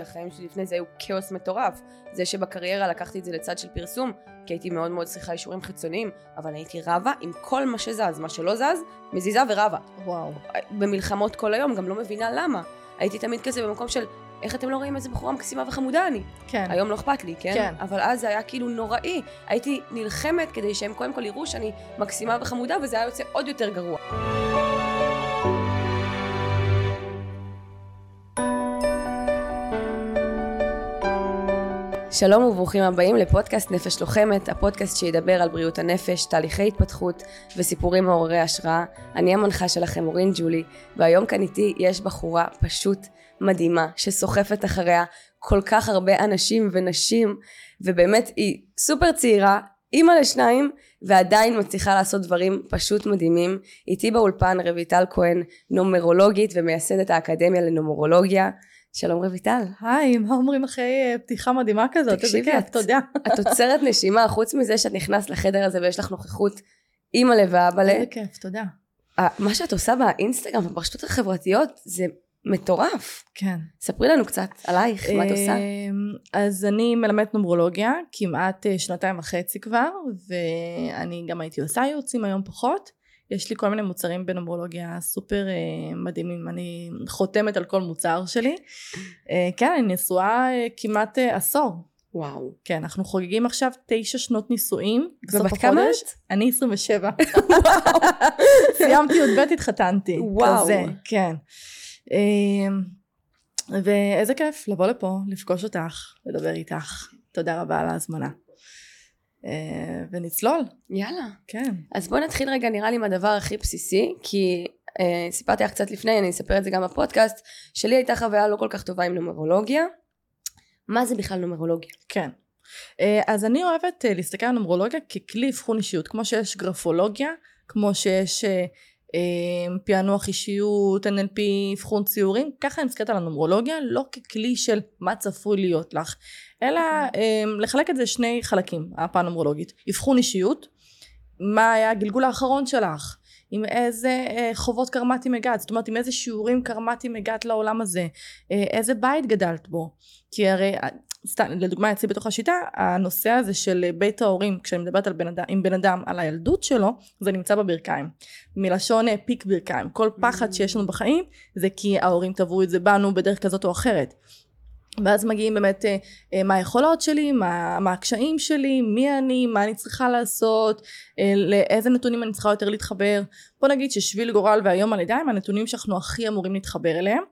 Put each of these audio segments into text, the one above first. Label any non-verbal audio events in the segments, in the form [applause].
החיים שלי לפני זה היו כאוס מטורף. זה שבקריירה לקחתי את זה לצד של פרסום, כי הייתי מאוד מאוד צריכה אישורים חיצוניים, אבל הייתי רבה עם כל מה שזז, מה שלא זז, מזיזה ורבה. וואו. במלחמות כל היום, גם לא מבינה למה. הייתי תמיד כזה במקום של, איך אתם לא רואים איזה בחורה מקסימה וחמודה אני? כן. היום לא אכפת לי, כן? כן. אבל אז זה היה כאילו נוראי. הייתי נלחמת כדי שהם קודם כל יראו שאני מקסימה וחמודה, וזה היה יוצא עוד יותר גרוע. שלום וברוכים הבאים לפודקאסט נפש לוחמת, הפודקאסט שידבר על בריאות הנפש, תהליכי התפתחות וסיפורים מעוררי השראה. אני המנחה שלכם אורין ג'ולי, והיום כאן איתי יש בחורה פשוט מדהימה, שסוחפת אחריה כל כך הרבה אנשים ונשים, ובאמת היא סופר צעירה, אימא לשניים, ועדיין מצליחה לעשות דברים פשוט מדהימים. איתי באולפן רויטל כהן, נומרולוגית ומייסדת האקדמיה לנומרולוגיה. שלום רויטל. היי, מה אומרים אחרי אה, פתיחה מדהימה כזאת? תקשיבי, כיף, את- תודה. את עוצרת [laughs] נשימה, חוץ מזה שאת נכנסת לחדר הזה ויש לך נוכחות אימא'לה ואבא'לה. איזה כיף, תודה. מה שאת עושה באינסטגרם וברשתות החברתיות זה מטורף. כן. ספרי לנו קצת עלייך, מה את עושה. אמ, אז אני מלמדת נומרולוגיה כמעט אה, שנתיים וחצי כבר, ואני גם הייתי עושה ייעוצים היום פחות. יש לי כל מיני מוצרים בנומרולוגיה סופר אה, מדהימים, אני חותמת על כל מוצר שלי. אה, כן, אני נשואה אה, כמעט אה, עשור. וואו. כן, אנחנו חוגגים עכשיו תשע שנות נישואים. ובת כמה. את? אני 27. [laughs] סיימתי י"ב התחתנתי. וואו. כזה, כן. אמ, ואיזה כיף לבוא לפה, לפגוש אותך, לדבר איתך. תודה רבה על ההזמנה. אה, ונצלול, יאללה. כן. אז בואי נתחיל רגע נראה לי מהדבר הכי בסיסי, כי אה, סיפרתי לך קצת לפני, אני אספר את זה גם בפודקאסט, שלי הייתה חוויה לא כל כך טובה עם נומרולוגיה. מה זה בכלל נומרולוגיה? כן. אה, אז אני אוהבת אה, להסתכל על נומרולוגיה ככלי אבחון אישיות, כמו שיש גרפולוגיה, כמו שיש אה, פענוח אישיות, NLP, אבחון ציורים, ככה אני מסתכלת על הנומרולוגיה, לא ככלי של מה צפוי להיות לך, אלא אה, לחלק את זה שני חלקים, הפן הנומרולוגית. אבחון אישיות, מה היה הגלגול האחרון שלך, עם איזה אה, חובות קרמטיים הגעת, זאת אומרת עם איזה שיעורים קרמטיים הגעת לעולם הזה, אה, איזה בית גדלת בו, כי הרי אה, סתם, לדוגמה אצלי בתוך השיטה, הנושא הזה של בית ההורים, כשאני מדברת על בן אדם, עם בן אדם על הילדות שלו, זה נמצא בברכיים. מלשון פיק ברכיים. כל פחד Mm. שיש לנו בחיים, זה כי ההורים טבעו את זה בנו בדרך כזאת או אחרת. ואז מגיעים באמת אה, אה, מה היכולות שלי, מה, מה הקשיים שלי, מי אני, מה אני צריכה לעשות, אה, לאיזה נתונים אני צריכה יותר להתחבר. בוא נגיד ששביל גורל והיום על ידיים הנתונים שאנחנו הכי אמורים להתחבר אליהם.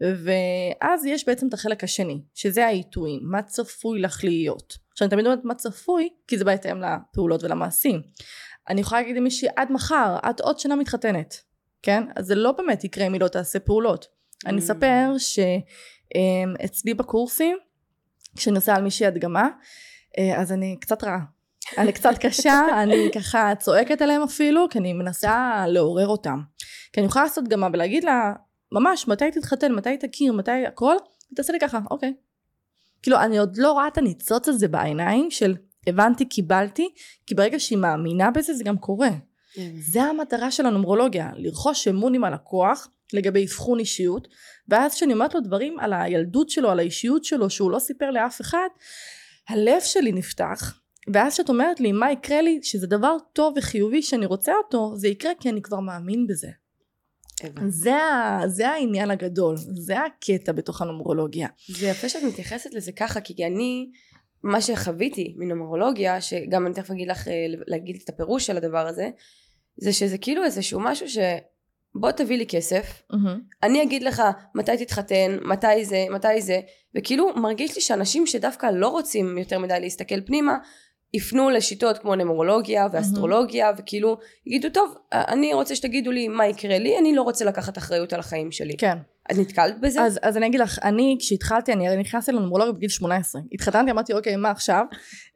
ואז יש בעצם את החלק השני, שזה העיתויים, מה צפוי לך להיות. עכשיו אני תמיד אומרת מה צפוי, כי זה בהתאם לפעולות ולמעשים. אני יכולה להגיד למישהי עד מחר, את עוד שנה מתחתנת, כן? אז זה לא באמת יקרה אם היא לא תעשה פעולות. אני Mm. אספר שאצלי בקורסים, כשאני עושה על מישהי הדגמה, אה, אז אני קצת רעה. אני קצת קשה, [laughs] אני ככה צועקת עליהם אפילו, כי אני מנסה לעורר אותם. כי אני יכולה לעשות דגמה ולהגיד לה, ממש, מתי תתחתן, מתי תכיר, מתי הכל, ותעשה לי ככה, אוקיי. כאילו, אני עוד לא רואה את הניצוץ הזה בעיניים של הבנתי, קיבלתי, כי ברגע שהיא מאמינה בזה, זה גם קורה. זה המטרה של הנומרולוגיה, לרכוש אמון עם הלקוח לגבי אבחון אישיות, ואז כשאני אומרת לו דברים על הילדות שלו, על האישיות שלו, שהוא לא סיפר לאף אחד, הלב שלי נפתח, ואז כשאת אומרת לי מה יקרה לי, שזה דבר טוב וחיובי שאני רוצה אותו, זה יקרה כי אני כבר מאמין בזה. זה, זה העניין הגדול, זה הקטע בתוך הנומרולוגיה. זה יפה שאת מתייחסת לזה ככה, כי אני, מה שחוויתי מנומרולוגיה, שגם אני תכף אגיד לך אה, להגיד את הפירוש של הדבר הזה, זה שזה כאילו איזשהו משהו ש... בוא תביא לי כסף, אני אגיד לך מתי תתחתן, מתי זה, מתי זה, וכאילו מרגיש לי שאנשים שדווקא לא רוצים יותר מדי להסתכל פנימה, יפנו לשיטות כמו נמרולוגיה ואסטרולוגיה, וכאילו יגידו, טוב, אני רוצה שתגידו לי מה יקרה לי, אני לא רוצה לקחת אחריות על החיים שלי. כן. את נתקלת בזה? אז, אז אני אגיד לך, אני כשהתחלתי, אני נכנסתי לנומרולוגיה בגיל 18. התחתנתי, אמרתי, אוקיי, מה עכשיו?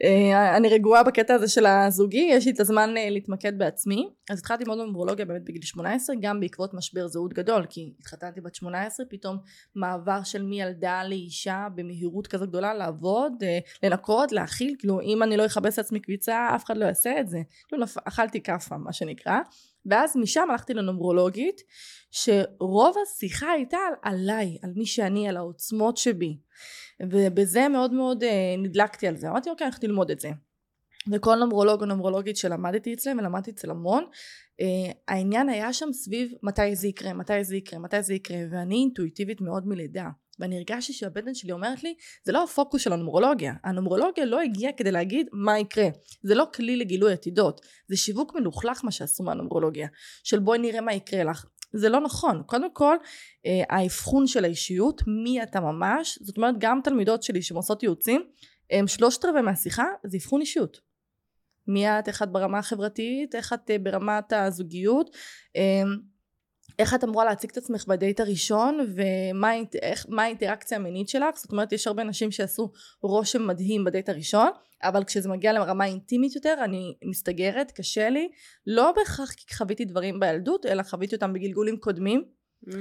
אה, אני רגועה בקטע הזה של הזוגי, יש לי את הזמן אה, להתמקד בעצמי. אז התחלתי ללמוד נומרולוגיה באמת בגיל 18, גם בעקבות משבר זהות גדול, כי התחתנתי בת 18, פתאום מעבר של מילדה לאישה במהירות כזו גדולה, לעבוד, אה, לנקות, להאכיל, כאילו אם אני לא אכבס לעצמי קביצה, אף אחד לא יעשה את זה. כאילו אכלתי כאפה, מה שנקרא. ואז משם הלכתי לנומרולוגית, שרוב השיחה הייתה על, עליי, על מי שאני, על העוצמות שבי. ובזה מאוד מאוד uh, נדלקתי על זה. אמרתי, אוקיי, הלכתי ללמוד את זה. וכל נומרולוג או נומרולוגית שלמדתי אצלם, ולמדתי אצל המון, uh, העניין היה שם סביב מתי זה יקרה, מתי זה יקרה, מתי זה יקרה, ואני אינטואיטיבית מאוד מלידה. ואני הרגשתי שהבטן שלי אומרת לי, זה לא הפוקוס של הנומרולוגיה. הנומרולוגיה לא הגיעה כדי להגיד מה יקרה. זה לא כלי לגילוי עתידות. זה שיווק מלוכלך מה שעשו מהנומרולוגיה. של בואי נראה מה יקרה לך. זה לא נכון. קודם כל, אה, האבחון של האישיות, מי אתה ממש, זאת אומרת גם תלמידות שלי שעושות ייעוצים, הם שלושת רבעי מהשיחה זה אבחון אישיות. מי את, איך את ברמה החברתית, איך את אה, ברמת הזוגיות. אה, איך את אמורה להציג את עצמך בדייט הראשון ומה האינטראקציה המינית שלך? זאת אומרת יש הרבה נשים שעשו רושם מדהים בדייט הראשון אבל כשזה מגיע לרמה אינטימית יותר אני מסתגרת קשה לי. לא בהכרח כי חוויתי דברים בילדות אלא חוויתי אותם בגלגולים קודמים. Mm.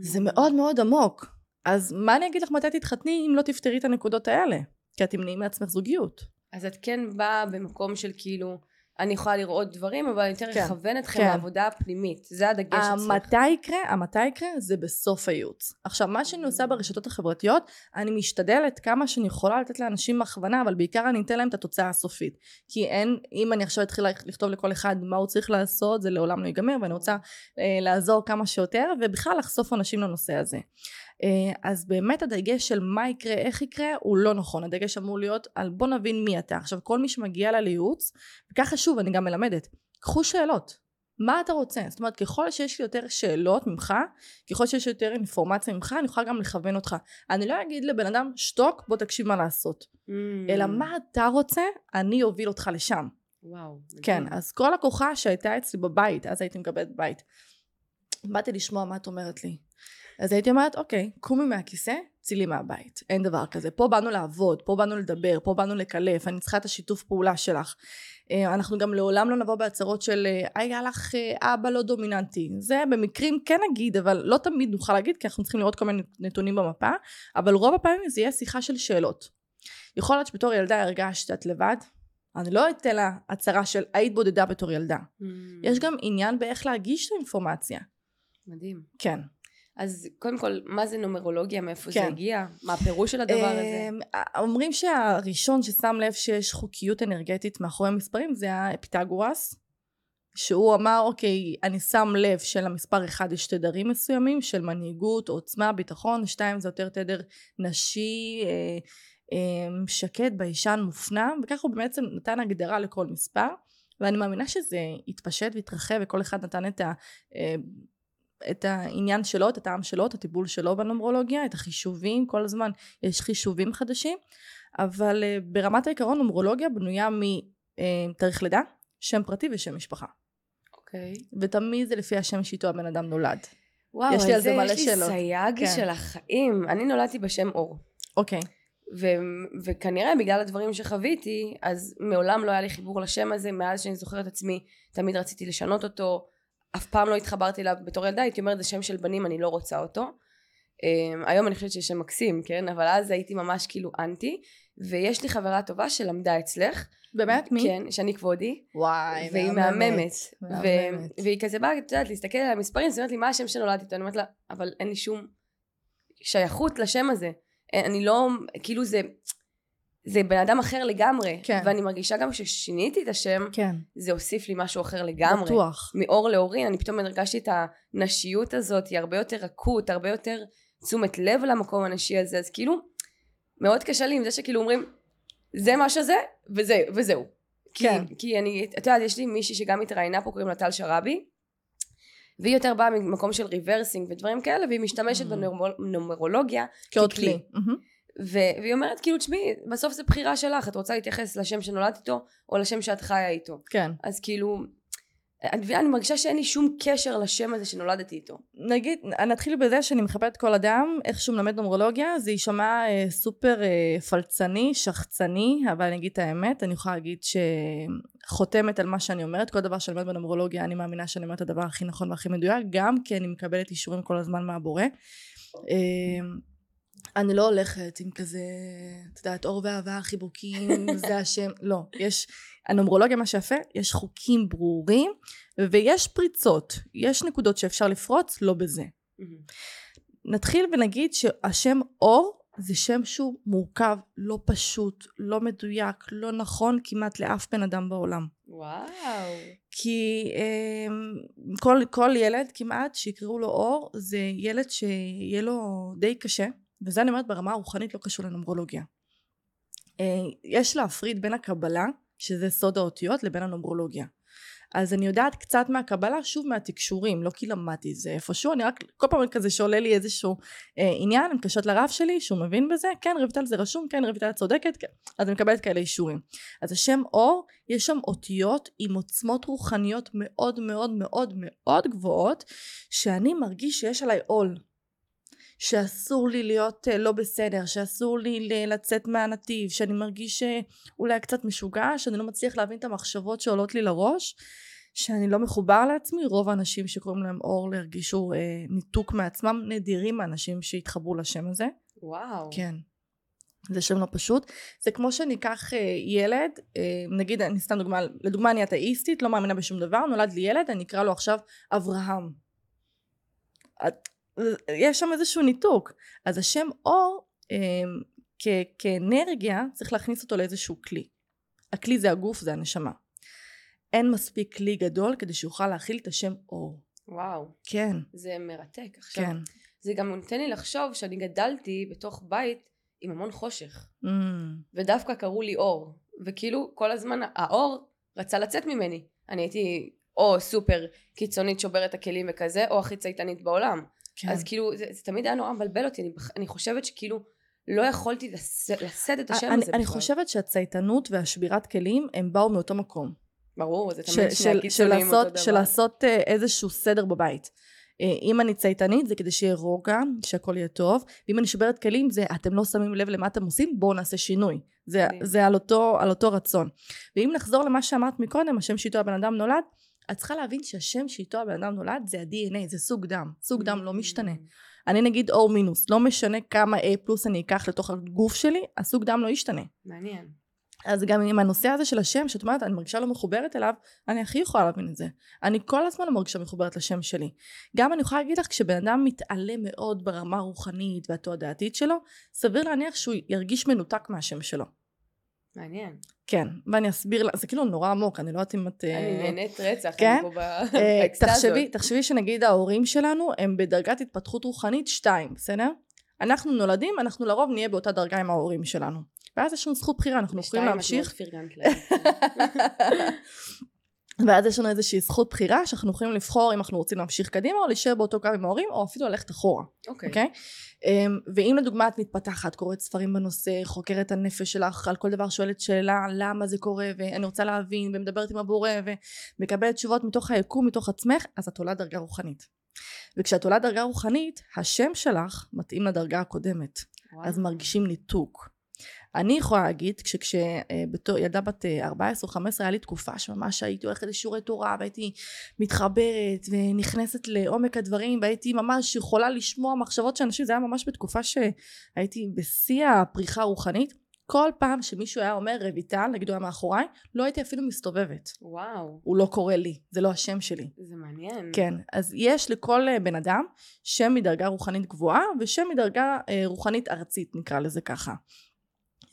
זה מאוד מאוד עמוק. אז מה אני אגיד לך מתי תתחתני אם לא תפתרי את הנקודות האלה? כי את תמנעי מעצמך זוגיות. אז את כן באה במקום של כאילו אני יכולה לראות דברים, אבל אני יותר כן, אכוון אתכם כן. לעבודה הפנימית. זה הדגש אצלך. המתי יקרה, המתי יקרה, זה בסוף הייעוץ. עכשיו, מה שאני עושה ברשתות החברתיות, אני משתדלת כמה שאני יכולה לתת לאנשים הכוונה, אבל בעיקר אני אתן להם את התוצאה הסופית. כי אין, אם אני עכשיו אתחיל לכתוב לכל אחד מה הוא צריך לעשות, זה לעולם לא ייגמר, ואני רוצה אה, לעזור כמה שיותר, ובכלל לחשוף אנשים לנושא הזה. אה, אז באמת הדגש של מה יקרה, איך יקרה, הוא לא נכון. הדגש אמור להיות על בוא נבין מי אתה. עכשיו כל מי שמגיע לה לייעוץ, וככה שוב אני גם מלמדת, קחו שאלות. מה אתה רוצה? זאת אומרת ככל שיש לי יותר שאלות ממך, ככל שיש יותר אינפורמציה ממך, אני יכולה גם לכוון אותך. אני לא אגיד לבן אדם שתוק בוא תקשיב מה לעשות. Mm. אלא מה אתה רוצה, אני אוביל אותך לשם. וואו. כן, אז כל לקוחה שהייתה אצלי בבית, אז הייתי מקבלת בית. באתי לשמוע מה את אומרת לי. אז הייתי אומרת, אוקיי, קומי מהכיסא, צילי מהבית. אין דבר כזה. פה באנו לעבוד, פה באנו לדבר, פה באנו לקלף, אני צריכה את השיתוף פעולה שלך. אה, אנחנו גם לעולם לא נבוא בהצהרות של אה, היה לך אה, אבא לא דומיננטי. זה במקרים כן נגיד, אבל לא תמיד נוכל להגיד, כי אנחנו צריכים לראות כל מיני נתונים במפה, אבל רוב הפעמים זה יהיה שיחה של שאלות. יכול להיות שבתור ילדה הרגשת את לבד, אני לא אתן לה הצהרה של היית בודדה בתור ילדה. Mm. יש גם עניין באיך להגיש את האינפורמציה. מדהים. כן. אז קודם כל, מה זה נומרולוגיה? מאיפה כן. זה הגיע? מה הפירוש של הדבר הזה? אמ, אומרים שהראשון ששם לב שיש חוקיות אנרגטית מאחורי המספרים זה הפיתגורס, שהוא אמר, אוקיי, אני שם לב שלמספר אחד יש תדרים מסוימים של מנהיגות, עוצמה, ביטחון, שתיים זה יותר תדר נשי, אה, אה, שקט, ביישן, מופנם, וככה הוא בעצם נתן הגדרה לכל מספר. ואני מאמינה שזה התפשט והתרחב וכל אחד נתן את ה... אה, את העניין שלו, את הטעם שלו, את הטיפול שלו בנומרולוגיה, את החישובים, כל הזמן יש חישובים חדשים, אבל uh, ברמת העיקרון נומרולוגיה בנויה מתאריך לידה, שם פרטי ושם משפחה. אוקיי. Okay. ותמיד זה לפי השם שאיתו הבן אדם נולד. וואו, יש לי על זה מלא שאלות. יש לי סייג כן. של החיים. אני נולדתי בשם אור. אוקיי. Okay. ו- וכנראה בגלל הדברים שחוויתי, אז מעולם לא היה לי חיבור לשם הזה, מאז שאני זוכרת עצמי, תמיד רציתי לשנות אותו. אף פעם לא התחברתי אליו בתור ילדה, הייתי אומרת זה שם של בנים, אני לא רוצה אותו. Um, היום אני חושבת שיש שם מקסים, כן? אבל אז הייתי ממש כאילו אנטי, ויש לי חברה טובה שלמדה אצלך. באמת? מי? כן, שני כבודי. וואי, והיא מהממת. מהממת. והיא כזה באה, את יודעת, להסתכל על המספרים, אז היא אומרת לי, מה השם שנולדתי איתו? אני אומרת לה, אבל אין לי שום שייכות לשם הזה. אני לא, כאילו זה, זה בן אדם אחר לגמרי. כן. ואני מרגישה גם ששיניתי את השם, כן. זה הוסיף לי משהו אחר לגמרי. בטוח. מאור לאורין, אני פתאום הרגשתי את הנשיות הזאת, היא הרבה יותר רכות, הרבה יותר תשומת לב למקום הנשי הזה, אז כאילו, מאוד קשה לי עם זה שכאילו אומרים, זה מה שזה, וזה, וזהו. כן. כי, כי אני, את יודעת, יש לי מישהי שגם התראיינה פה, קוראים לה טל שראבי, והיא יותר באה ממקום של ריברסינג ודברים כאלה, והיא משתמשת mm-hmm. בנומרולוגיה ככלי. Mm-hmm. ו- והיא אומרת כאילו תשמעי בסוף זה בחירה שלך את רוצה להתייחס לשם שנולדת איתו או לשם שאת חיה איתו כן אז כאילו אני, אני מרגישה שאין לי שום קשר לשם הזה שנולדתי איתו. נגיד, נתחיל בזה שאני מכבדת כל אדם, איך שהוא מלמד נומרולוגיה, זה יישמע אה, סופר אה, פלצני, שחצני, אבל אני אגיד את האמת, אני יכולה להגיד שחותמת על מה שאני אומרת, כל דבר שאני אומרת בנומרולוגיה, אני מאמינה שאני אומרת את הדבר הכי נכון והכי מדויק, גם כי אני מקבלת אישורים כל הזמן מהבורא. אה, אני לא הולכת עם כזה, את יודעת, אור ואהבה, חיבוקים, [laughs] זה השם, לא. יש, הנומרולוגיה, מה שיפה, יש חוקים ברורים, ויש פריצות. יש נקודות שאפשר לפרוץ, לא בזה. נתחיל ונגיד שהשם אור זה שם שהוא מורכב, לא פשוט, לא מדויק, לא נכון כמעט לאף בן אדם בעולם. וואו. כי אה, כל, כל ילד כמעט שיקראו לו אור זה ילד שיהיה לו די קשה וזה אני אומרת ברמה הרוחנית לא קשור לנומרולוגיה. אה, יש להפריד בין הקבלה שזה סוד האותיות לבין הנומרולוגיה. אז אני יודעת קצת מהקבלה, שוב מהתקשורים, לא כי למדתי את זה איפשהו, אני רק כל פעם כזה שעולה לי איזשהו אה, עניין, אני מתקשרת לרב שלי שהוא מבין בזה, כן רויטל זה רשום, כן רויטל צודקת, כן, אז אני מקבלת כאלה אישורים. אז השם אור, יש שם אותיות עם עוצמות רוחניות מאוד מאוד מאוד מאוד גבוהות, שאני מרגיש שיש עליי עול. שאסור לי להיות uh, לא בסדר, שאסור לי לצאת מהנתיב, שאני מרגיש שאולי קצת משוגע, שאני לא מצליח להבין את המחשבות שעולות לי לראש, שאני לא מחובר לעצמי, רוב האנשים שקוראים להם אור להרגישו uh, ניתוק מעצמם, נדירים האנשים שהתחברו לשם הזה. וואו. כן. זה שם לא פשוט. זה כמו שניקח uh, ילד, uh, נגיד, אני סתם דוגמה, לדוגמה אני אתאיסטית, לא מאמינה בשום דבר, נולד לי ילד, אני אקרא לו עכשיו אברהם. את, יש שם איזשהו ניתוק. אז השם אור אה, כ- כאנרגיה צריך להכניס אותו לאיזשהו כלי. הכלי זה הגוף, זה הנשמה. אין מספיק כלי גדול כדי שיוכל להכיל את השם אור. וואו. כן. זה מרתק. עכשיו, כן. זה גם נותן לי לחשוב שאני גדלתי בתוך בית עם המון חושך. Mm, ודווקא קראו לי אור. וכאילו כל הזמן האור רצה לצאת ממני. אני הייתי או סופר קיצונית שוברת הכלים וכזה, או הכי צייתנית בעולם. כן. אז כאילו, זה, זה תמיד היה נורא מבלבל אותי, אני, אני חושבת שכאילו לא יכולתי לס- לשאת את השם אני, הזה אני בכלל. חושבת שהצייתנות והשבירת כלים הם באו מאותו מקום. ברור, זה תמיד שני של, של, הקיצוניים אותו דבר. של לעשות אה, איזשהו סדר בבית. אה, אם אני צייתנית זה כדי שיהיה רוגע, שהכל יהיה טוב, ואם אני שוברת כלים זה אתם לא שמים לב למה אתם עושים, בואו נעשה שינוי. זה. זה על, אותו, על אותו רצון. ואם נחזור למה שאמרת מקודם, השם שאיתו הבן אדם נולד, את צריכה להבין שהשם שאיתו הבן אדם נולד זה ה-DNA, זה סוג דם. סוג דם לא משתנה. אני נגיד O מינוס, לא משנה כמה A פלוס אני אקח לתוך הגוף שלי, הסוג דם לא ישתנה. מעניין. אז גם עם הנושא הזה של השם, שאת אומרת, אני מרגישה לא מחוברת אליו, אני הכי יכולה להבין את זה. אני כל הזמן לא מרגישה מחוברת לשם שלי. גם אני יכולה להגיד לך, כשבן אדם מתעלה מאוד ברמה הרוחנית והתודעתית שלו, סביר להניח שהוא ירגיש מנותק מהשם שלו. מעניין. כן, ואני אסביר לה, זה כאילו נורא עמוק, אני לא יודעת אם את... אה, אני נהנית רצח, כן? אני פה אה, [laughs] באקסטזות. תחשבי, תחשבי שנגיד ההורים שלנו הם בדרגת התפתחות רוחנית 2, בסדר? אנחנו נולדים, אנחנו לרוב נהיה באותה דרגה עם ההורים שלנו. ואז יש לנו זכות בחירה, אנחנו יכולים להמשיך שתיים, את מאוד פרגנת להם. [laughs] ואז יש לנו איזושהי זכות בחירה שאנחנו יכולים לבחור אם אנחנו רוצים להמשיך קדימה או להישאר באותו קו עם ההורים או אפילו ללכת אחורה, אוקיי. אוקיי? אמ, ואם לדוגמה את מתפתחת, קוראת ספרים בנושא, חוקרת הנפש שלך על כל דבר שואלת שאלה למה זה קורה ואני רוצה להבין ומדברת עם הבורא ומקבלת תשובות מתוך היקום, מתוך עצמך, אז את עולה דרגה רוחנית. וכשאת עולה דרגה רוחנית, השם שלך מתאים לדרגה הקודמת. וואו. אז מרגישים ניתוק. אני יכולה להגיד, כשבתור ילדה בת אה, 14 או 15 היה לי תקופה שממש הייתי הולכת לשיעורי תורה והייתי מתחברת ונכנסת לעומק הדברים והייתי ממש יכולה לשמוע מחשבות של אנשים, זה היה ממש בתקופה שהייתי בשיא הפריחה הרוחנית. כל פעם שמישהו היה אומר רויטל, נגיד הוא היה מאחוריי, לא הייתי אפילו מסתובבת. וואו, הוא לא קורא לי, זה לא השם שלי. זה מעניין. כן, אז יש לכל אה, בן אדם שם מדרגה רוחנית גבוהה ושם מדרגה אה, רוחנית ארצית נקרא לזה ככה.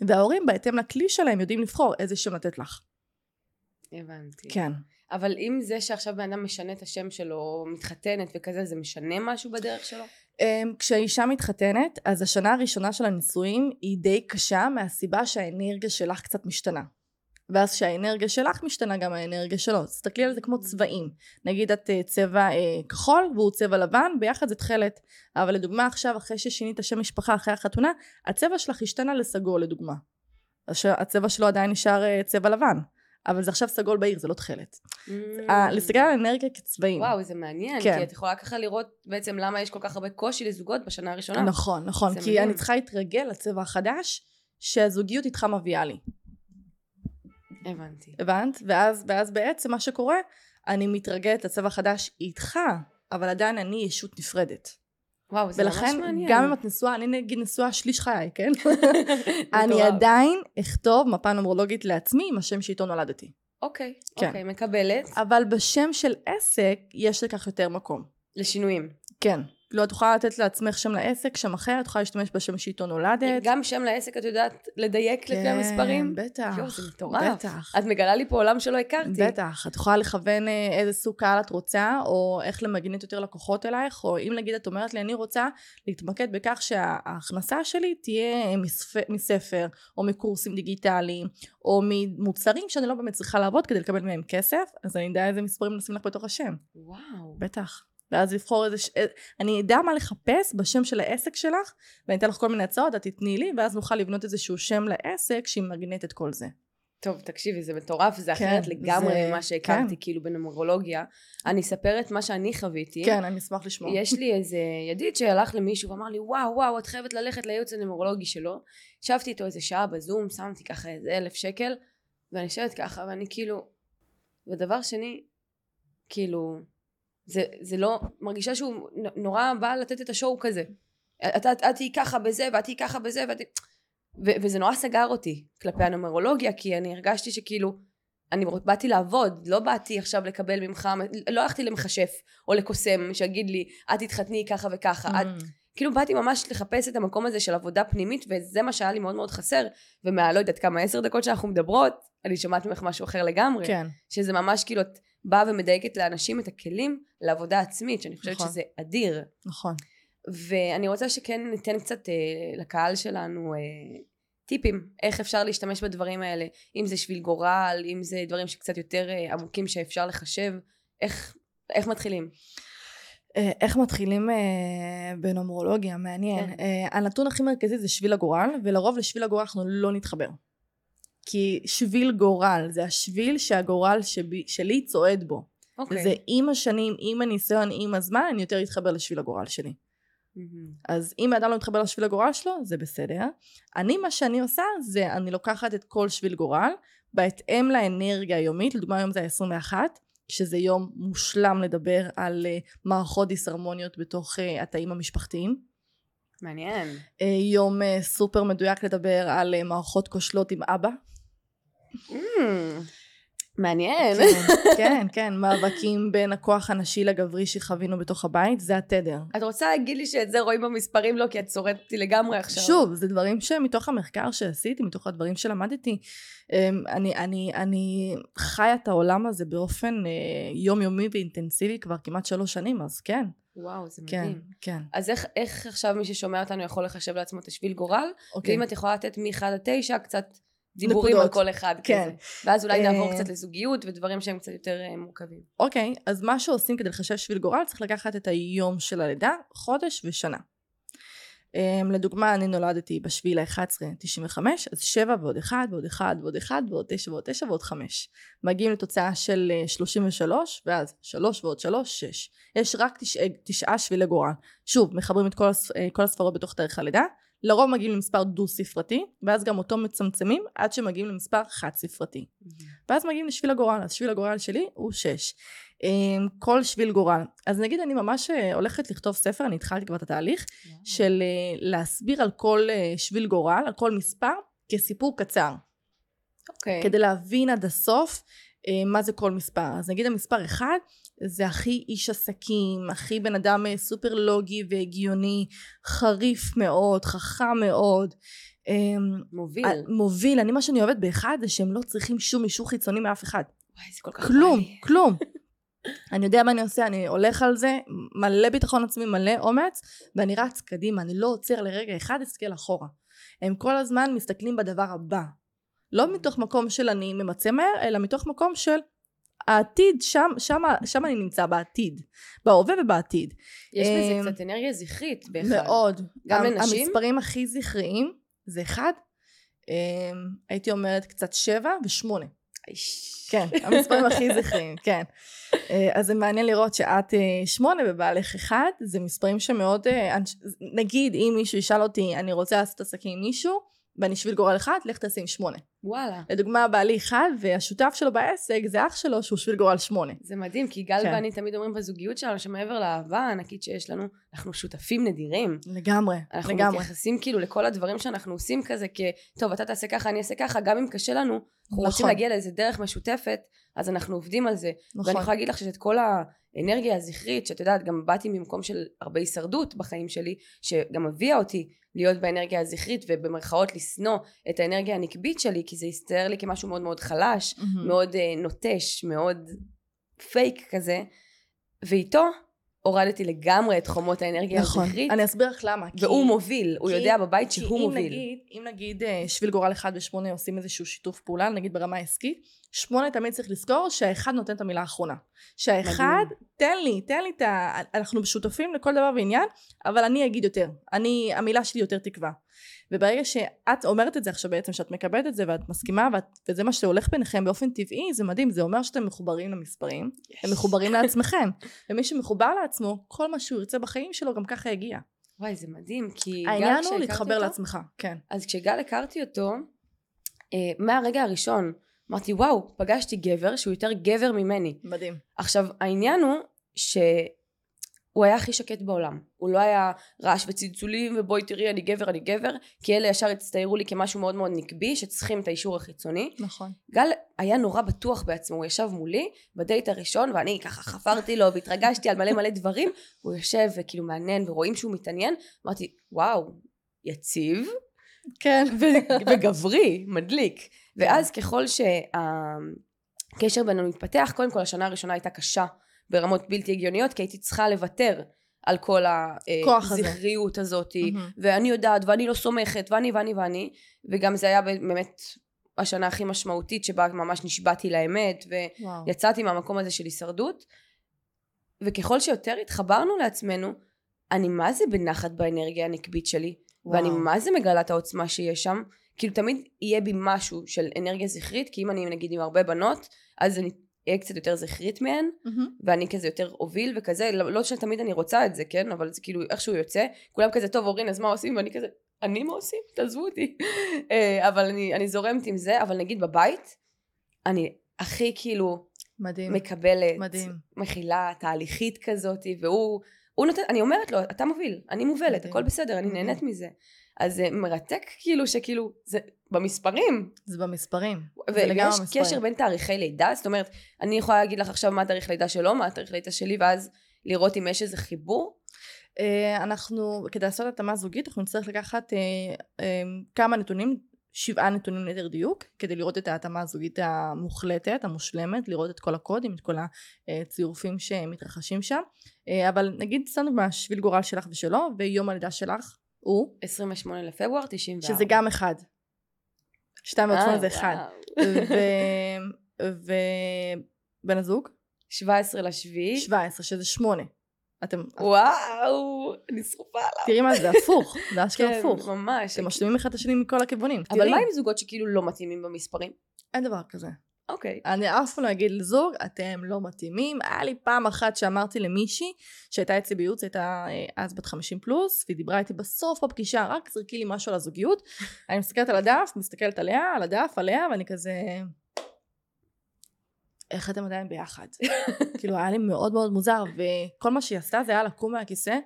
וההורים בהתאם לכלי שלהם יודעים לבחור איזה שם לתת לך. הבנתי. כן. אבל אם זה שעכשיו בן אדם משנה את השם שלו, מתחתנת וכזה, זה משנה משהו בדרך שלו? אמ, כשהאישה מתחתנת, אז השנה הראשונה של הנישואים היא די קשה מהסיבה שהאנרגיה שלך קצת משתנה. ואז כשהאנרגיה שלך משתנה גם האנרגיה שלו. תסתכלי על זה כמו צבעים. נגיד את אה, צבע אה, כחול והוא צבע לבן, ביחד זה תכלת. אבל לדוגמה עכשיו אחרי ששינית שם משפחה אחרי החתונה, הצבע שלך השתנה לסגול לדוגמה. הצבע שלו עדיין נשאר אה, צבע לבן. אבל זה עכשיו סגול בעיר, זה לא תכלת. ה- להסתכל על אנרגיה כצבעים. Mm. וואו, זה מעניין, כן. כי את יכולה ככה לראות בעצם למה יש כל כך הרבה קושי לזוגות בשנה הראשונה. נכון, נכון. כי. אני צריכה להתרגל לצבע החדש שהזוגיות איתך מביאה לי. הבנתי. הבנת? ואז, ואז בעצם מה שקורה, אני מתרגלת לצבע החדש איתך, אבל עדיין אני ישות נפרדת. וואו, זה ממש ולכן, מעניין. גם אם את נשואה, אני נגיד נשואה שליש חיי, כן? [laughs] אני. עדיין אכתוב מפה נומרולוגית לעצמי עם השם שאיתו נולדתי. אוקיי, כן. אוקיי, מקבלת. אבל בשם של עסק, יש לכך יותר מקום. לשינויים. כן. לא, את יכולה לתת לעצמך שם לעסק, שם אחר, את יכולה להשתמש בשם שאיתו נולדת. גם שם לעסק את יודעת לדייק לפי המספרים? כן, בטח. יואו, זה מטורף. בטח. את מגלה לי פה עולם שלא הכרתי. בטח, את יכולה לכוון אה, איזה סוג קהל את רוצה, או איך למגנט יותר לקוחות אלייך, או אם נגיד את אומרת לי, אני רוצה להתמקד בכך שההכנסה שלי תהיה מספ... מספר, או מקורסים דיגיטליים, או ממוצרים שאני לא באמת צריכה לעבוד כדי לקבל מהם כסף, אז אני אדע איזה מספרים לשים לך בתוך השם. וואו. בטח. ואז לבחור איזה, ש... אה, אני אדע מה לחפש בשם של העסק שלך, ואני אתן לך כל מיני הצעות, את תתני לי, ואז נוכל לבנות איזשהו שם לעסק שימגנט את כל זה. טוב, תקשיבי, זה מטורף, זה כן, אחרת לגמרי זה- ממה שהכרתי, כן. כאילו בנומרולוגיה. אני אספר את מה שאני חוויתי. כן, אני אשמח לשמוע. יש לי איזה ידיד שהלך למישהו ואמר לי, וואו, וואו, את חייבת ללכת לייעוץ הנומרולוגי שלו. ישבתי איתו איזה שעה בזום, שמתי ככה איזה אלף שקל, ואני יושבת ככה, ואני כאילו... ודבר שני, כאילו, זה, זה לא, מרגישה שהוא נורא בא לתת את השואו כזה. את, את, את תהיי ככה בזה, ואת תהיי ככה בזה, ואת... ו, וזה נורא סגר אותי כלפי הנומרולוגיה, כי אני הרגשתי שכאילו, אני באתי לעבוד, לא באתי עכשיו לקבל ממך, לא הלכתי למכשף או לקוסם שיגיד לי, את תתחתני ככה וככה, את... Mm. כאילו באתי ממש לחפש את המקום הזה של עבודה פנימית, וזה מה שהיה לי מאוד מאוד חסר, ומה, לא יודעת כמה, עשר דקות שאנחנו מדברות, אני שומעת ממך משהו אחר לגמרי. כן. שזה ממש כאילו, את באה ומדייקת לאנשים את הכלים לעבודה עצמית, שאני חושבת נכון. שזה אדיר. נכון. ואני רוצה שכן ניתן קצת אה, לקהל שלנו אה, טיפים, איך אפשר להשתמש בדברים האלה, אם זה שביל גורל, אם זה דברים שקצת יותר אה, עמוקים שאפשר לחשב, איך, איך מתחילים? אה, איך מתחילים אה, בנומרולוגיה? מעניין. כן. אה, הנתון הכי מרכזי זה שביל הגורל, ולרוב לשביל הגורל אנחנו לא נתחבר. כי שביל גורל זה השביל שהגורל שבי, שלי צועד בו. אוקיי. וזה עם השנים, עם הניסיון, עם הזמן, אני יותר אתחבר לשביל הגורל שלי. מהמם. אז אם האדם לא מתחבר לשביל הגורל שלו, זה בסדר. אני, מה שאני עושה, זה אני לוקחת את כל שביל גורל, בהתאם לאנרגיה היומית, לדוגמה היום זה ה-21, שזה יום מושלם לדבר על uh, מערכות דיסהרמוניות בתוך uh, התאים המשפחתיים. מעניין. Uh, יום uh, סופר מדויק לדבר על uh, מערכות כושלות עם אבא. Mm, מעניין. כן, [laughs] כן, כן, מאבקים בין הכוח הנשי לגברי שחווינו בתוך הבית, זה התדר. את רוצה להגיד לי שאת זה רואים במספרים לא, כי את צורדת אותי לגמרי עכשיו. שוב, זה דברים שמתוך המחקר שעשיתי, מתוך הדברים שלמדתי, אמ, אני, אני, אני חיה את העולם הזה באופן אה, יומיומי ואינטנסיבי כבר כמעט שלוש שנים, אז כן, וואו, זה כן, מדהים. כן. אז איך, איך עכשיו מי ששומע אותנו יכול לחשב לעצמו את השביל גורל? אוקיי. ואם את יכולה לתת מ-1 עד 9 קצת דיבורים נקודות. על כל אחד כן. כזה. ואז אולי אה, נעבור קצת לזוגיות ודברים שהם קצת יותר אה, מורכבים. אוקיי, אז מה שעושים כדי לחשב שביל גורל, צריך לקחת את היום של הלידה, חודש ושנה. Um, לדוגמה, אני נולדתי בשביל ה-11.95, אז 7 ועוד 1 ועוד 1 ועוד 1 ועוד 9 ועוד 9 ועוד 5. מגיעים לתוצאה של uh, 33, ואז 3 ועוד 3, 6. יש רק תשע, תשעה שבילי גורל. שוב, מחברים את כל, הס, uh, כל הספרות בתוך תאריך הלידה. לרוב מגיעים למספר דו ספרתי, ואז גם אותו מצמצמים עד שמגיעים למספר חד ספרתי. ואז מגיעים לשביל הגורל, אז שביל הגורל שלי הוא 6. כל שביל גורל. אז נגיד אני ממש אה, הולכת לכתוב ספר, אני התחלתי כבר את התהליך, של אה, להסביר על כל אה, שביל גורל, על כל מספר, כסיפור קצר. אוקיי. כדי להבין עד הסוף מה זה כל מספר. אז נגיד המספר 1 זה הכי איש עסקים, הכי בן אדם אה, סופר לוגי והגיוני, חריף מאוד, חכם מאוד. אה, מוביל. מוביל, אני מה שאני אוהבת באחד זה שהם לא צריכים שום אישור חיצוני מאף אחד. וואי, זה כל כך כלום, בא לי. כלום. [laughs] אני יודע מה אני עושה, אני הולך על זה, מלא ביטחון עצמי, מלא אומץ, ואני רץ קדימה, אני לא עוצר לרגע אחד, אסתכל אחורה. הם כל הזמן מסתכלים בדבר הבא. לא מתוך מקום של אני ממצה מהר, אלא מתוך מקום של העתיד, שם, שם, שם אני נמצא בעתיד. בהווה ובעתיד. יש אמ, בזה קצת אנרגיה זכרית באחד. מאוד. גם לנשים? המספרים הכי זכריים זה אחד, אמ, הייתי אומרת קצת שבע ושמונה. כן, המספרים הכי זכריים, כן. אה, אז זה מעניין לראות שאת אה, שמונה ובעלך אחד, זה מספרים שמאוד, אה, נגיד אם מישהו ישאל אותי, אני רוצה לעשות עסקים עם מישהו, ואני שביל גורל אחד, לך תעשה עם שמונה. וואלה. לדוגמה, בעלי אחד, והשותף שלו בעסק זה אח שלו שהוא שביל גורל שמונה. זה מדהים, כי גל כן. ואני תמיד אומרים בזוגיות שלנו, שמעבר לאהבה הענקית שיש לנו, אנחנו שותפים נדירים. לגמרי, אנחנו לגמרי. מתייחסים כאילו לכל הדברים שאנחנו עושים כזה כ... טוב, אתה תעשה ככה, אני אעשה ככה, גם אם קשה לנו, אנחנו נכון. רוצים להגיע לאיזה דרך משותפת, אז אנחנו עובדים על זה. ואני נכון. יכולה להגיד לך שאת כל האנרגיה הזכרית, שאת יודעת, גם באתי ממקום של הרבה הישרדות בחיים שלי, שגם הביאה אותי להיות באנרגיה הזכרית, ובמרכאות לשנוא את האנרגיה הנקבית שלי, כי זה הסתער לי כמשהו מאוד מאוד חלש, מהמם. מאוד אה, נוטש, מאוד פייק כזה, ואיתו הורדתי לגמרי את חומות האנרגיה נכון. הזכרית, אני אסביר לך למה. כי- והוא מוביל, הוא כי- יודע בבית כי שהוא אם מוביל. נגיד, אם נגיד אה, שביל גורל אחד ושמונה עושים איזשהו שיתוף פעולה, נגיד ברמה העסקית, שמונה תמיד צריך לזכור שהאחד נותן את המילה האחרונה. שהאחד, תן לי, תן לי את ה... אנחנו שותפים לכל דבר ועניין, אבל אני אגיד יותר. אני, המילה שלי יותר תקווה. וברגע שאת אומרת את זה עכשיו בעצם, שאת מקבלת את זה ואת מסכימה, ואת, וזה מה שהולך ביניכם באופן טבעי, זה מדהים, זה אומר שאתם מחוברים למספרים, הם מחוברים לעצמכם. ומי שמחובר לעצמו, כל מה שהוא ירצה בחיים שלו גם ככה יגיע. וואי, זה מדהים, כי גל, העניין הוא כשהכרתי להתחבר אותו, לעצמך, כן. אז כשגל הכרתי אותו, אה, מהרגע הראשון, אמרתי, וואו, פגשתי גבר שהוא יותר גבר ממני. מדהים. עכשיו, העניין הוא שהוא היה הכי שקט בעולם. הוא לא היה רעש וצלצולים, ובואי תראי, אני גבר, אני גבר, כי אלה ישר הצטיירו לי כמשהו מאוד מאוד נקבי, שצריכים את האישור החיצוני. נכון. גל היה נורא בטוח בעצמו, הוא ישב מולי בדייט הראשון, ואני ככה חפרתי לו והתרגשתי על מלא מלא דברים, הוא יושב וכאילו מעניין ורואים שהוא מתעניין, אמרתי, וואו, יציב כן. וגברי, מדליק. ואז ככל שהקשר בינינו מתפתח, קודם כל השנה הראשונה הייתה קשה ברמות בלתי הגיוניות, כי הייתי צריכה לוותר על כל כוח הזה. הזכריות הזאת, מהמם. ואני יודעת, ואני לא סומכת, ואני ואני ואני, וגם זה היה באמת השנה הכי משמעותית שבה ממש נשבעתי לאמת, וואו. ויצאתי מהמקום הזה של הישרדות, וככל שיותר התחברנו לעצמנו, אני מה זה בנחת באנרגיה הנקבית שלי, ואני וואו. מה זה מגלה את העוצמה שיש שם, כאילו תמיד יהיה בי משהו של אנרגיה זכרית, כי אם אני נגיד עם הרבה בנות, אז אני אהיה קצת יותר זכרית מהן, מהמם. ואני כזה יותר אוביל וכזה, לא, לא שתמיד אני רוצה את זה, כן? אבל זה כאילו איכשהו יוצא, כולם כזה, טוב אורין, אז מה עושים? ואני כזה, אני מה עושים? תעזבו אותי. [laughs] אה, אבל אני, אני זורמת עם זה, אבל נגיד בבית, אני הכי כאילו מדהים. מקבלת, מדהים. מכילה, תהליכית כזאת, והוא, הוא נותן, אני אומרת לו, אתה מוביל, אני מובלת, מדהים. הכל בסדר, אני מדהים. נהנית מזה. אז זה מרתק כאילו שכאילו, זה במספרים, זה במספרים. ויש. קשר בין תאריכי לידה, זאת אומרת, אני יכולה להגיד לך עכשיו מה התאריך לידה שלו, מה התאריך לידה שלי, ואז לראות אם יש איזה חיבור. אה, אנחנו, כדי לעשות התאמה זוגית, אנחנו נצטרך לקחת אה, אה, כמה נתונים, שבעה נתונים ליתר דיוק, כדי לראות את ההתאמה הזוגית המוחלטת, המושלמת, לראות את כל הקודים, את כל הצירופים שמתרחשים שם. אבל נגיד, סתם דוגמה, שביל גורל שלך ושלו, ויום הלידה שלך הוא, 28 לפברואר 94. שזה גם אחד. שתיים שמונה זה אחד. ובן הזוג? 17 לשביעי. 17, שזה שמונה. אתם, וואו, אני שרופה עליו. תראי מה זה, הפוך, זה אשכרה כן, הפוך. ממש. אתם משלימים אחד את השני מכל הכיוונים. אבל מה עם זוגות שכאילו לא מתאימים במספרים? אין דבר כזה. אוקיי. אני אף פעם לא אגיד לזוג, אתם לא מתאימים. היה לי פעם אחת שאמרתי למישהי, שהייתה אצלי בייעוץ, הייתה אה, אז בת 50 פלוס, והיא דיברה איתי בסוף בפגישה, רק זרקי לי משהו על הזוגיות. [laughs] אני מסתכלת על הדף, מסתכלת עליה, על הדף, עליה, ואני כזה... איך אתם עדיין ביחד? [laughs] כאילו, היה לי מאוד מאוד מוזר, וכל מה שהיא עשתה זה היה לקום מהכיסא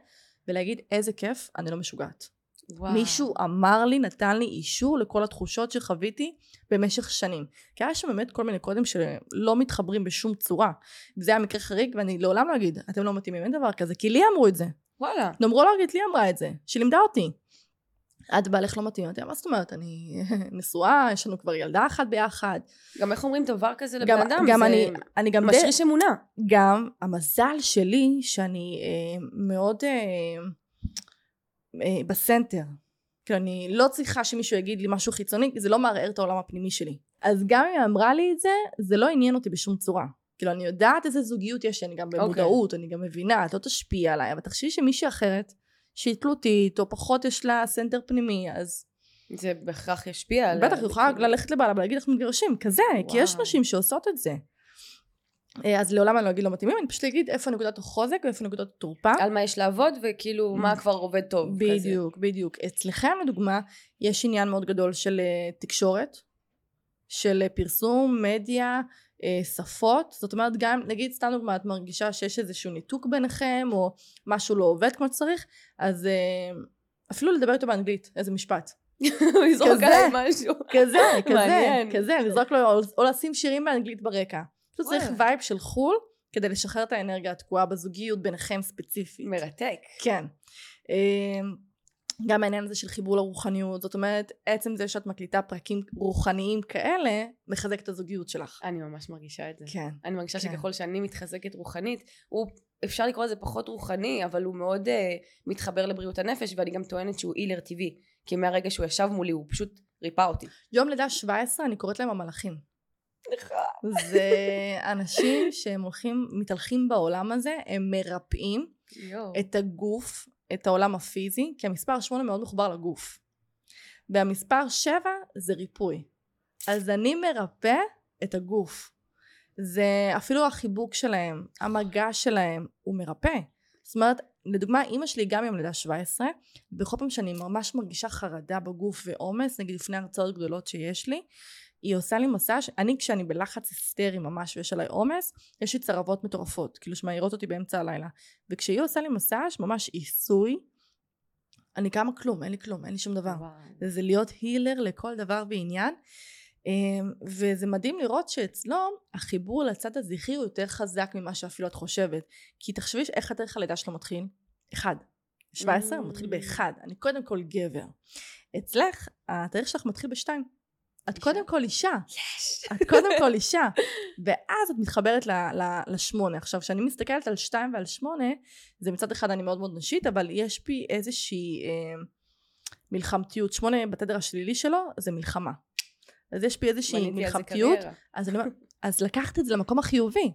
ולהגיד, איזה כיף, אני לא משוגעת. וואו. מישהו אמר לי, נתן לי אישור לכל התחושות שחוויתי במשך שנים. כי היה שם באמת כל מיני קודים שלא מתחברים בשום צורה. וזה היה מקרה חריג, ואני לעולם לא אגיד, אתם לא מתאימים, אין דבר כזה, כי לי אמרו את זה. וואלה. נומרולוגית לי אמרה את זה, שלימדה אותי. את בעלך לא מתאים, אמרתי, מה זאת אומרת, אני [laughs] נשואה, יש לנו כבר ילדה אחת ביחד. גם איך אומרים דבר כזה לבן גם, אדם? גם זה אני, אני גם משריש אמונה. גם המזל שלי שאני אה, מאוד אה, ב center. כאילו אני לא צריכה שמישהו יגיד לי משהו חיצוני, כי זה לא מערער את העולם הפנימי שלי. אז גם אם היא אמרה לי את זה, זה לא עניין אותי בשום צורה. כאילו אני יודעת איזה זוגיות יש, אני גם במודעות, אני גם מבינה, את לא תשפיע עליי, אבל תחשבי שמישהי אחרת, שהיא תלותית, או פחות יש לה center פנימי, אז זה בהכרח ישפיע על... בטח, היא יכולה ללכת לבעלה ולהגיד איך מתגרשים, כזה, כי יש וואו. נשים שעושות את זה. אה, אז לעולם אני לא אגיד לא מתאימים, אני פשוט אגיד איפה נקודת החוזק ואיפה נקודת התורפה. על מה יש לעבוד, וכאילו מה כבר עובד טוב. כזה. בדיוק, בדיוק. אצלכם לדוגמה, יש עניין מאוד גדול של אה, תקשורת, של פרסום, מדיה, אה, שפות, זאת אומרת גם נגיד סתם דוגמא את מרגישה שיש איזשהו ניתוק ביניכם או משהו לא עובד כמו שצריך אז אה, אפילו לדבר איתו באנגלית איזה משפט. [laughs] לזרוק עליי משהו. כזה, [laughs] כזה, כזה, לזרוק לו או לשים שירים באנגלית ברקע. פשוט צריך vibe של חו"ל כדי לשחרר את האנרגיה התקועה בזוגיות ביניכם ספציפית. מרתק. כן. אה, גם העניין הזה של חיבור לרוחניות, זאת אומרת, עצם זה שאת מקליטה פרקים רוחניים כאלה, מחזק את הזוגיות שלך. אני ממש מרגישה את זה. כן. אני מרגישה כן. שככל שאני מתחזקת רוחנית, הוא, אפשר לקרוא לזה פחות רוחני, אבל הוא מאוד uh, מתחבר לבריאות הנפש, ואני גם טוענת שהוא אילר טבעי, כי מהרגע שהוא ישב מולי, הוא פשוט ריפא אותי. יום לידה 17, אני קוראת להם המלאכים. זה אנשים שהם הולכים, מתהלכים בעולם הזה, הם מרפאים. את הגוף, את העולם הפיזי, כי המספר 8 מאוד מחובר לגוף. והמספר 7 זה ריפוי. אז אני מרפא את הגוף. זה אפילו החיבוק שלהם, המגע שלהם, הוא מרפא. זאת אומרת, לדוגמה, אימא שלי גם יום לידה 17, בכל פעם שאני ממש מרגישה חרדה בגוף ועומס, נגיד לפני הרצאות גדולות שיש לי, היא עושה לי מסאז' אני כשאני בלחץ היסטרי ממש ויש עליי עומס יש לי צרבות מטורפות כאילו שמעירות אותי באמצע הלילה. וכשהיא עושה לי מסאז' ממש עיסוי אני קמה כלום אין לי כלום אין לי שום דבר. וואו. זה להיות הילר לכל דבר ועניין. אמ, וזה מדהים לראות שאצלו החיבור לצד הזכרי הוא יותר חזק ממה שאפילו את חושבת. כי תחשבי איך התאריך הלידה שלו מתחיל? אחד. 17 הוא מתחיל. באחד. אני קודם כל גבר. אצלך התאריך שלך מתחיל בשתיים את קודם כל אישה. יש. את קודם כל [laughs] אישה. ואז את מתחברת ל- ל- לשמונה. עכשיו כשאני מסתכלת על שתיים ועל שמונה זה מצד אחד אני מאוד מאוד נשית אבל יש בי איזושהי אה, מלחמתיות. שמונה בתדר השלילי שלו זה מלחמה. אז יש בי איזושהי מלחמתיות. אז, אני, אז לקחת את זה למקום החיובי.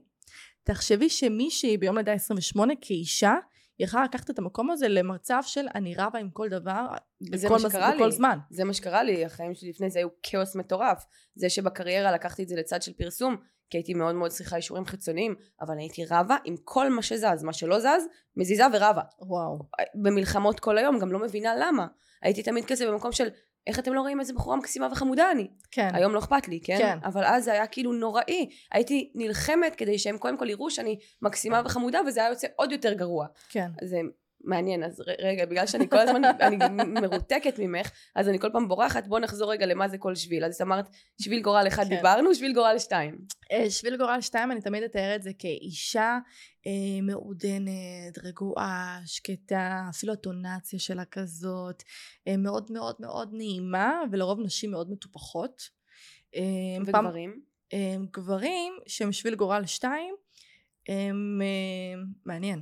תחשבי שמישהי ביום לידה 28 כאישה יכלה לקחת את המקום הזה למצב של אני רבה עם כל דבר בכל, מס- בכל לי. זמן זה מה שקרה לי, החיים שלי לפני זה היו כאוס מטורף. זה שבקריירה לקחתי את זה לצד של פרסום, כי הייתי מאוד מאוד צריכה אישורים חיצוניים, אבל הייתי רבה עם כל מה שזז, מה שלא זז, מזיזה ורבה. וואו במלחמות כל היום, גם לא מבינה למה. הייתי תמיד כזה במקום של, איך אתם לא רואים איזה בחורה מקסימה וחמודה אני? כן היום לא אכפת לי, כן? כן. אבל אז זה היה כאילו נוראי. הייתי נלחמת כדי שהם קודם כל יראו שאני מקסימה וחמודה, וזה היה יוצא עוד יותר גרוע. כן זה מעניין, אז רגע, בגלל שאני כל הזמן, [laughs] אני מרותקת ממך, אז אני כל פעם בורחת, בוא נחזור רגע למה זה כל שביל. אז את אמרת, שביל גורל אחד כן. דיברנו, שביל גורל שתיים. אה, שביל גורל 2 אני תמיד אתאר את זה כאישה אה, מעודנת, רגועה, שקטה, אפילו הטונציה שלה כזאת, אה, מאוד מאוד מאוד נעימה, ולרוב נשים מאוד מטופחות. אה, פעם- וגברים. אה, גברים שהם שביל גורל 2, הם אה, מעניין.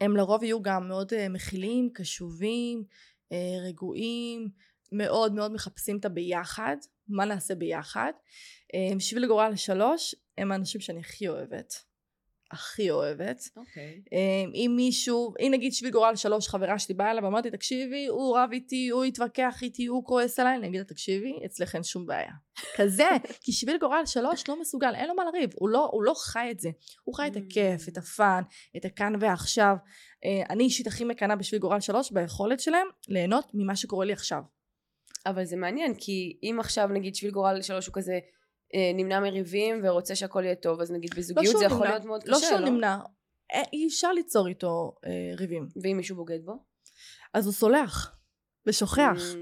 הם לרוב יהיו גם מאוד אה, מכילים, קשובים, אה, רגועים, מאוד מאוד מחפשים את הביחד, מה נעשה ביחד. אה, שביל גורל 3 הם האנשים שאני הכי אוהבת. הכי אוהבת. אוקיי. אה, אם מישהו, אם נגיד שביל גורל שלוש חברה שלי באה אליי ואמרתי תקשיבי הוא רב איתי, הוא התווכח איתי, הוא כועס עליי, אני אגיד לה תקשיבי אצלך אין שום בעיה. כזה, [laughs] כי שביל גורל שלוש לא מסוגל, אין לו מה לריב, הוא לא, הוא לא חי את זה, הוא חי את הכיף, את הפאן, את הכאן ועכשיו. אה, אני אישית הכי מקנאה בשביל גורל שלוש ביכולת שלהם ליהנות ממה שקורה לי עכשיו. אבל זה מעניין, כי אם עכשיו נגיד שביל גורל שלוש הוא כזה נמנע מריבים ורוצה שהכל יהיה טוב, אז נגיד לא בזוגיות שהוא זה יכול נמנע, להיות מאוד לא קשה, שהוא לא? נמנע, אה, אי אפשר ליצור איתו אה, ריבים. ואם מישהו בוגד בו? אז הוא סולח ושוכח. Mm,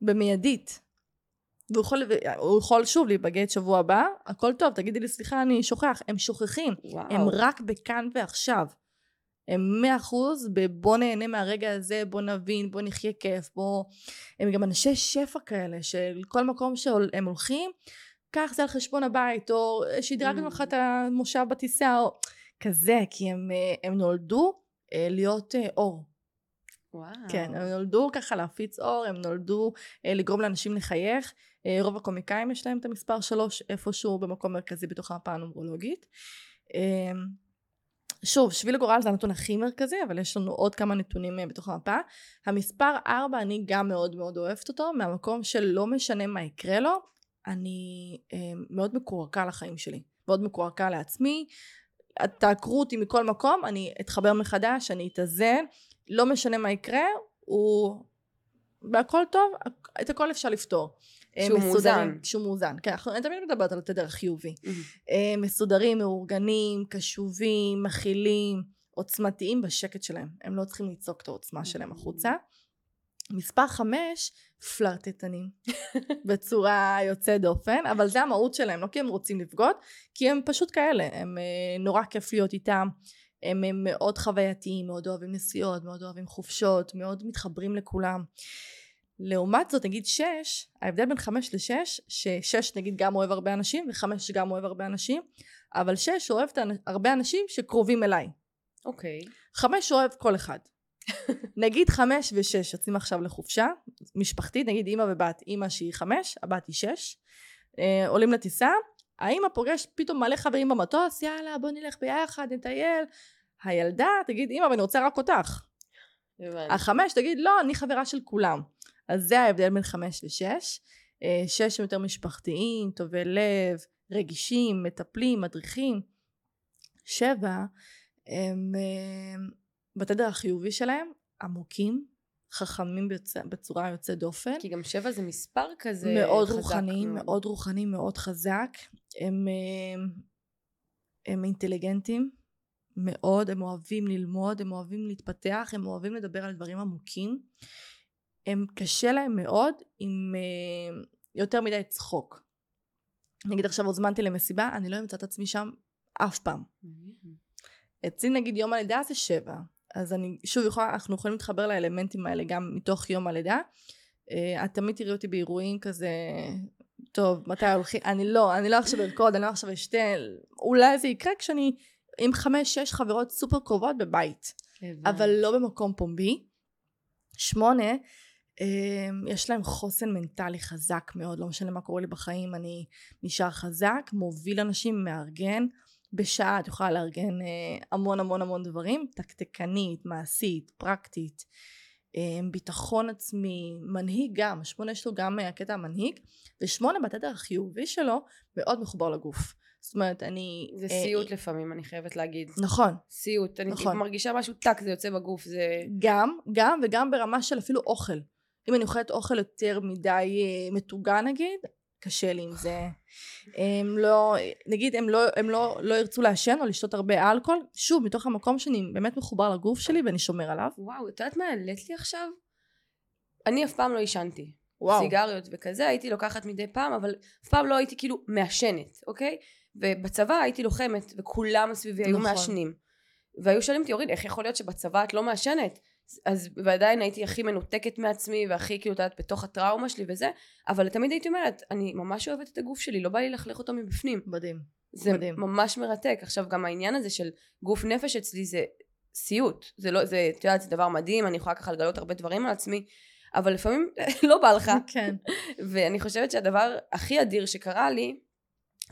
במיידית. והוא יכול, הוא יכול שוב להיבגד שבוע הבא, הכל טוב, תגידי לי סליחה, אני שוכח. הם שוכחים, וואו. הם רק בכאן ועכשיו. הם מאה אחוז בבוא נהנה מהרגע הזה, בוא נבין, בוא נחיה כיף, בוא... הם גם אנשי שפע כאלה, של כל מקום שהם הולכים, קח זה על חשבון הבית, או שדרגנו Mm. לך את המושב בטיסה, או כזה, כי הם, אה, הם נולדו אה, להיות אה, אור. וואו. כן, הם נולדו ככה להפיץ אור, הם נולדו אה, לגרום לאנשים לחייך. אה, רוב הקומיקאים יש להם את המספר שלוש איפשהו במקום מרכזי בתוך המפה הנומרולוגית. אה, שוב, שביל הגורל זה הנתון הכי מרכזי, אבל יש לנו עוד כמה נתונים אה, בתוך המפה. המספר ארבע, אני גם מאוד מאוד אוהבת אותו, מהמקום של לא משנה מה יקרה לו, אני אה, מאוד מקורקע לחיים שלי. מאוד מקורקע לעצמי. תעקרו אותי מכל מקום, אני אתחבר מחדש, אני אתאזן, לא משנה מה יקרה, הוא והכל טוב, את הכל אפשר לפתור. אה, שהוא מאוזן. שהוא מאוזן, כן, אני תמיד מדברת על התדר החיובי. מהמם. אה, מסודרים, מאורגנים, קשובים, מכילים, עוצמתיים בשקט שלהם. הם לא צריכים לצעוק את העוצמה שלהם החוצה. מספר חמש, פלרטטנים. בצורה יוצאת דופן, אבל זה המהות שלהם, לא כי הם רוצים לבגוד, כי הם פשוט כאלה, הם אה, נורא כיף להיות איתם. הם, הם מאוד חווייתיים, מאוד אוהבים נסיעות, מאוד אוהבים חופשות, מאוד מתחברים לכולם. לעומת זאת נגיד שש, ההבדל בין חמש לשש, ששש נגיד גם אוהב הרבה אנשים וחמש גם אוהב הרבה אנשים, אבל שש אוהב הרבה אנשים שקרובים אליי. אוקיי. חמש אוהב כל אחד. נגיד חמש ושש יוצאים עכשיו לחופשה משפחתית, נגיד אימא ובת, אימא שהיא חמש, הבת היא שש, אה, עולים לטיסה, האימא פוגשת פתאום מלא חברים במטוס, יאללה בוא נלך ביחד, נטייל. הילדה תגיד אימא ואני רוצה רק אותך. החמש תגיד לא אני חברה של כולם אז זה ההבדל בין חמש ושש אה, שש הם יותר משפחתיים טובי לב רגישים מטפלים מדריכים שבע הם אה, בתדר החיובי שלהם עמוקים חכמים בצ- בצורה יוצאת דופן כי גם שבע זה מספר כזה מאוד חזק רוחני, מאוד רוחני, מאוד חזק. הם, אה, הם אינטליגנטים מאוד, הם אוהבים ללמוד, הם אוהבים להתפתח, הם אוהבים לדבר על דברים עמוקים. הם קשה להם מאוד עם אה, יותר מדי צחוק. נגיד עכשיו הוזמנתי למסיבה, אני לא אמצא את עצמי שם אף פעם. אצלי נגיד יום הלידה זה שבע אז אני שוב יכולה אנחנו יכולים להתחבר לאלמנטים האלה גם מתוך יום הלידה. אה, את תמיד תראי אותי באירועים כזה טוב מתי הולכים? אני לא אני לא עכשיו ארקוד אני לא עכשיו אשתה אולי זה יקרה כשאני עם חמש שש חברות סופר קרובות בבית. הבנתי. אבל לא במקום פומבי. שמונה אה, יש להם חוסן מנטלי חזק מאוד לא משנה מה קורה לי בחיים אני נשאר חזק מוביל אנשים מארגן בשעה את יכולה לארגן אה, המון המון המון דברים תקתקנית מעשית פרקטית אה, ביטחון עצמי מנהיג גם שמונה יש לו גם אה, הקטע המנהיג ושמונה בתדר החיובי שלו מאוד מחובר לגוף זאת אומרת אני זה אה, סיוט לפעמים אני חייבת להגיד נכון סיוט אני נכון. מרגישה משהו טאק זה יוצא בגוף זה גם, גם וגם ברמה של אפילו אוכל. אם אני אוכלת אוכל יותר מדי אה, מטוגן נגיד, קשה לי עם זה. הם לא, נגיד הם לא, הם לא, לא ירצו לעשן או לשתות הרבה אלכוהול, שוב מתוך המקום שאני באמת מחובר לגוף שלי ואני שומר עליו. וואו את יודעת מה העלית לי עכשיו? אני אף פעם לא עישנתי וואו. סיגריות וכזה הייתי לוקחת מדי פעם אבל אף פעם לא הייתי כאילו מעשנת אוקיי ובצבא הייתי לוחמת וכולם סביבי היו נכון. מעשנים והיו שואלים אותי אורין איך יכול להיות שבצבא את לא מעשנת אז ועדיין הייתי הכי מנותקת מעצמי והכי כאילו את יודעת בתוך הטראומה שלי וזה אבל תמיד הייתי אומרת אני ממש אוהבת את הגוף שלי לא בא לי ללכלך אותו מבפנים מדהים. זה מדהים. ממש מרתק עכשיו גם העניין הזה של גוף נפש אצלי זה סיוט זה לא זה את יודעת זה דבר מדהים אני יכולה ככה לגלות הרבה דברים על עצמי אבל לפעמים [laughs] לא בא לך כן. ואני חושבת שהדבר הכי אדיר שקרה לי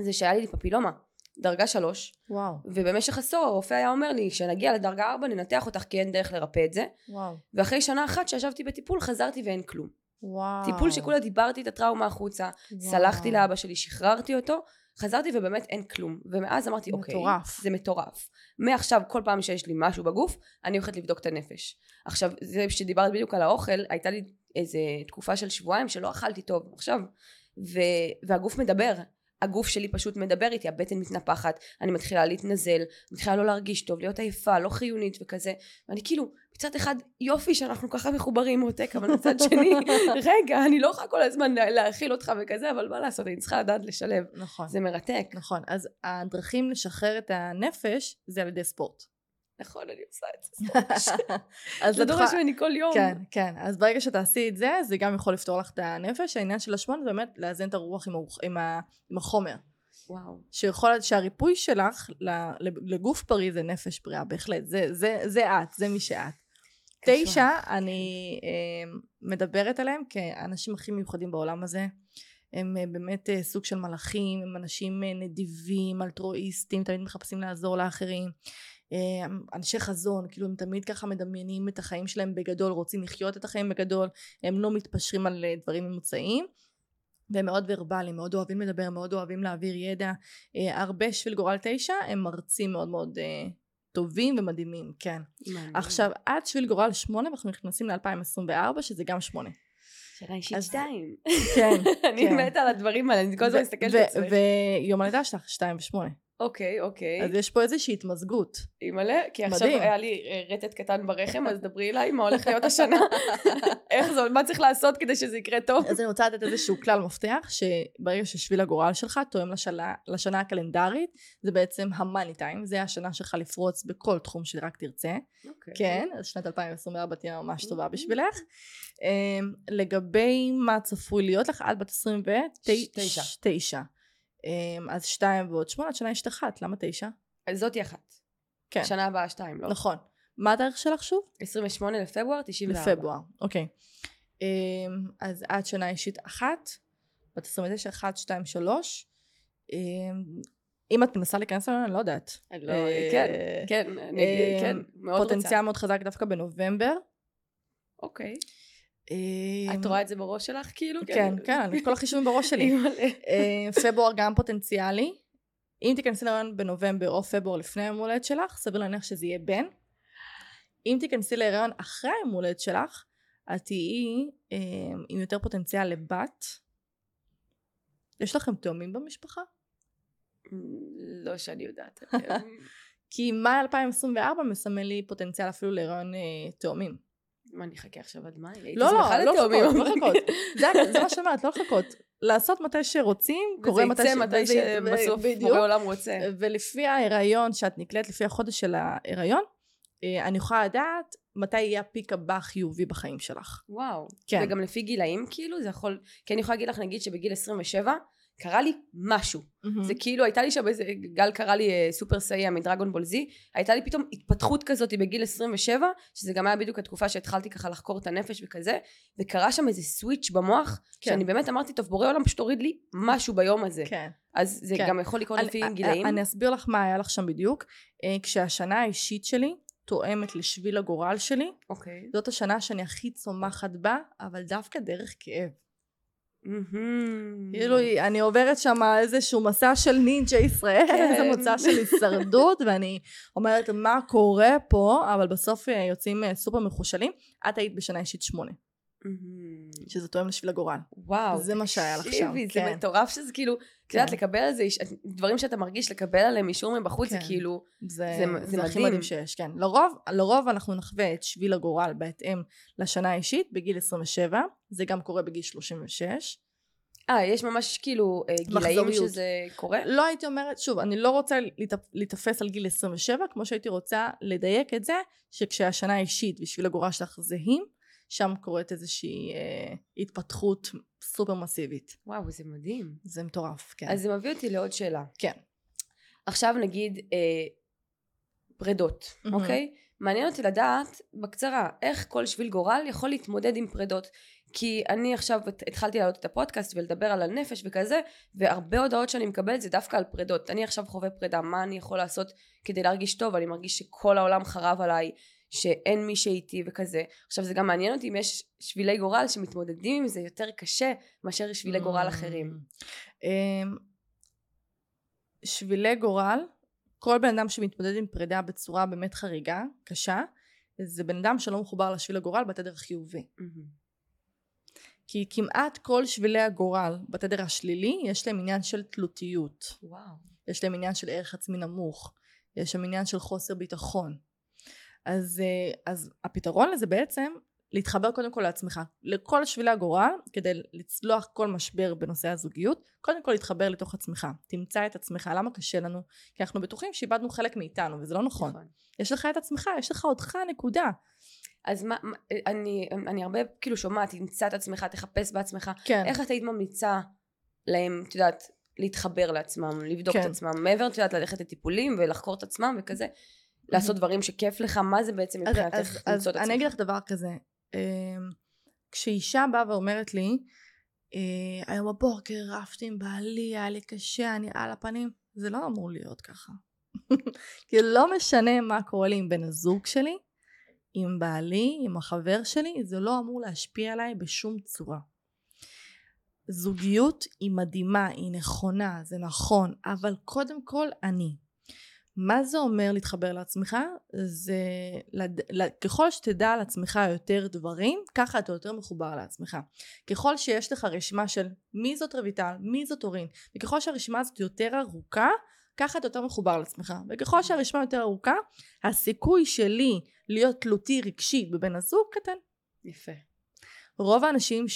זה שהיה לי פפילומה דרגה שלוש וואו. ובמשך עשור הרופא היה אומר לי כשנגיע לדרגה ארבע ננתח אותך כי אין דרך לרפא את זה וואו. ואחרי שנה אחת שישבתי בטיפול חזרתי ואין כלום וואו. טיפול שכולה דיברתי את הטראומה החוצה וואו. סלחתי לאבא שלי שחררתי אותו חזרתי ובאמת אין כלום ומאז אמרתי אוקיי מטורף. זה מטורף מעכשיו כל פעם שיש לי משהו בגוף אני הולכת לבדוק את הנפש עכשיו זה שדיברת בדיוק על האוכל הייתה לי איזה תקופה של שבועיים שלא אכלתי טוב עכשיו ו... והגוף מדבר הגוף שלי פשוט מדבר איתי הבטן מתנפחת אני מתחילה להתנזל מתחילה לא להרגיש טוב להיות עייפה לא חיונית וכזה ואני כאילו מצד אחד יופי שאנחנו ככה מחוברים מותק אבל מצד שני [laughs] רגע אני לא יכולה כל הזמן לה- להאכיל אותך וכזה אבל מה לעשות אני צריכה לדעת לשלב נכון. זה מרתק נכון. אז הדרכים לשחרר את הנפש זה על ידי ספורט. נכון אני עושה את זה [laughs] אז זה דורש ממני כל יום כן, כן. אז ברגע שתעשי את זה, זה גם יכול לפתור לך את הנפש. העניין של השמונה זה באמת לאזן את הרוח עם, הרוח, עם, ה, עם החומר. וואו שיכול להיות שהריפוי שלך לגוף בריא זה נפש בריאה, בהחלט. זה, זה, זה את, זה מי שאת. תשע, אני אה, מדברת עליהם כאנשים הכי מיוחדים בעולם הזה. הם אה, באמת אה, סוג של מלאכים, הם אנשים אה, נדיבים, אלטרואיסטים, תמיד מחפשים לעזור לאחרים. אה, אנשי חזון, כאילו הם תמיד ככה מדמיינים את החיים שלהם בגדול, רוצים לחיות את החיים בגדול, הם לא מתפשרים על אה, דברים ממוצעים. והם מאוד ורבליים, מאוד אוהבים לדבר, מאוד אוהבים להעביר ידע. אה, הרבה שביל גורל תשע הם מרצים מאוד מאוד אה, טובים ומדהימים, כן. מעניין. עכשיו עד שביל גורל שמונה ואנחנו נכנסים ל-2024 שזה גם שמונה. שנה אישית שתיים. כן, [laughs] אני כן. מתה על הדברים האלה, אני כל הזמן מסתכלת על עצמך. ויום הלידה שלך שתיים ושמונה. אוקיי, אוקיי. אז יש פה איזושהי התמזגות. אימא'לה, כי עכשיו מדהים. היה לי רטט קטן ברחם, אז דברי אליי מה הולך להיות [laughs] השנה. איך זה, מה צריך לעשות כדי שזה יקרה טוב? אז אני רוצה לתת איזשהו כלל מפתח, שברגע ששביל הגורל שלך תואם לשנה, לשנה הקלנדרית, זה בעצם המאני טיים, זה השנה שלך לפרוץ בכל תחום שרק תרצה. אוקיי. כן, אז שנת 2024 תהיה ממש טובה בשבילך. אמ, לגבי מה צפוי להיות לך, את בת 29. אמ, אז שתיים ועוד שמונה, שנה יש את אחת, למה תשע? אז זאתי אחת. כן. שנה הבאה שתיים, לא? נכון. מה התאריך שלך שוב? 28 לפברואר 94. בפברואר, אוקיי. אמ, אז עד שנה אישית אחת, בת 29, 1, 2, 3. אם את מנסה להיכנס אלינו, אני לא יודעת. אני לא, אה, כן, כן, כן, מאוד רוצה. פוטנציאל מאוד חזק דווקא בנובמבר. אוקיי. את רואה את זה בראש שלך, כאילו? כן, כן, כל החישובים בראש שלי. אה, פברואר גם פוטנציאלי. אם תיכנסי להיריון בנובמבר או פברואר לפני היום הולדת שלך, סביר להניח שזה יהיה בן. אם תיכנסי להיריון אחרי היום הולדת שלך, את תהיי אה, עם יותר פוטנציאל לבת. יש לכם תאומים במשפחה? לא שאני יודעת. [laughs] כי מאי 2024 מסמל לי פוטנציאל אפילו להיריון אה, תאומים. מה, אני אחכה עכשיו עד מאי? לא, לא, לא לחכות, לא [laughs] לחכות. זה- מה שאני אומרת, לא לחכות. לעשות מתי שרוצים, קורה וזה מתי יצא ש- מתי שבסוף. בורא עולם רוצה. ולפי ההיריון שאת נקלט, לפי החודש של ההיריון, אה, אני יכולה לדעת מתי יהיה הפיק הבא החיובי בחיים שלך. וואו. כן. וגם לפי גילאים, כאילו, זה יכול... כי אני יכולה להגיד לך, נגיד שבגיל 27, קרה לי משהו. זה כאילו, הייתה לי שם איזה... גל קרא לי אה, סופר סייע מדרגון בול זי, הייתה לי פתאום התפתחות כזאת בגיל 27, שזה גם היה בדיוק התקופה שהתחלתי ככה לחקור את הנפש וכזה, וקרה שם איזה סוויץ' במוח, כן. שאני באמת אמרתי, טוב, בורא עולם פשוט הוריד לי משהו ביום הזה. כן. אז זה כן. גם יכול לקרות לפי אני- גילאים. אני אסביר לך מה היה לך שם בדיוק. אה, כשהשנה האישית שלי תואמת לשביל הגורל שלי, אוקיי. זאת השנה שאני הכי צומחת בה, אבל דווקא דרך כאב. כאילו אני עוברת שם איזשהו מסע של נינג'ה ישראל, כן. איזה מסע של הישרדות, ואני אומרת מה קורה פה, אבל בסוף אה, יוצאים אה, סופר מחושלים. את היית בשנה אישית שמונה. שזה תואם לשביל הגורל. וואו. זה מה שהיה לך שם, תקשיבי, זה כן. מטורף שזה כאילו, את יודעת, כן. לקבל על זה, דברים שאתה מרגיש, לקבל עליהם אישור מבחוץ, זה כן. כאילו, זה, זה- זה, הכי מדהים. מדהים שיש, כן. לרוב, לרוב אנחנו נחווה את שביל הגורל בהתאם לשנה האישית בגיל 27, זה גם קורה בגיל 36. אה, יש ממש כאילו אה, גילאים מחזוריות. שזה קורה? לא הייתי אומרת, שוב, אני לא רוצה להיתפס על גיל 27, כמו שהייתי רוצה לדייק את זה, שכשהשנה האישית ושביל הגורל שלך זהים, שם קורית איזושהי אה, התפתחות סופר מסיבית. וואו, זה מדהים. זה מטורף, כן. אז זה מביא אותי לעוד שאלה. כן. עכשיו נגיד אה, פרדות, מהמם. אוקיי? מעניין אותי לדעת, בקצרה, איך כל שביל גורל יכול להתמודד עם פרדות. כי אני עכשיו הת- התחלתי להעלות את הפודקאסט ולדבר על הנפש וכזה, והרבה הודעות שאני מקבלת זה דווקא על פרדות. אני עכשיו חווה פרידה, מה אני יכול לעשות כדי להרגיש טוב? אני מרגיש שכל העולם חרב עליי, שאין מי שאיתי וכזה. עכשיו זה גם מעניין אותי אם יש שבילי גורל שמתמודדים עם זה יותר קשה מאשר שבילי גורל אחרים. אמ, שבילי גורל, כל בן אדם שמתמודד עם פרידה בצורה באמת חריגה, קשה, זה בן אדם שלא מחובר לשביל הגורל בתדר החיובי. כי כמעט כל שבילי הגורל בתדר השלילי, יש להם עניין של תלותיות. וואו. יש להם עניין של ערך עצמי נמוך. יש שם עניין של חוסר ביטחון. אז, אה, אז הפתרון לזה בעצם להתחבר קודם כל לעצמך. לכל שבילי הגורל, כדי לצלוח כל משבר בנושא הזוגיות, קודם כל להתחבר לתוך עצמך. תמצא את עצמך. למה קשה לנו? כי אנחנו בטוחים שאיבדנו חלק מאיתנו, וזה לא נכון. נכון. יש לך את עצמך, יש לך אותך, נקודה. אז מה, מה- אני, אני הרבה כאילו שומעת, תמצא את עצמך, תחפש בעצמך. כן. איך את היית ממליצה להם, את יודעת, להתחבר לעצמם, לבדוק כן. את עצמם, מעבר, את יודעת, ללכת לטיפולים ולחקור את עצמם וכזה, לעשות דברים שכיף לך, מה זה בעצם אז, מבחינתך אז, אז למצוא את עצמך? אני אגיד לך דבר כזה, אמ, כשאישה באה ואומרת לי, אה, היום בבוקר רבתי עם בעלי, היה לי קשה, אני על הפנים, זה לא אמור להיות ככה. [laughs] כי לא משנה מה קורה לי עם בן הזוג שלי, עם בעלי, עם החבר שלי, זה לא אמור להשפיע עליי בשום צורה. זוגיות היא מדהימה, היא נכונה, זה נכון, אבל קודם כל אני. מה זה אומר להתחבר לעצמך? זה לד... ככל שתדע על עצמך יותר דברים, ככה אתה יותר מחובר לעצמך. ככל שיש לך רשימה של מי זאת רויטל, מי זאת אורין, וככל שהרשימה הזאת יותר ארוכה, ככה אתה יותר מחובר לעצמך. וככל שהרשימה יותר ארוכה, הסיכוי שלי להיות תלותי רגשית בבן הזוג קטן. יפה. רוב האנשים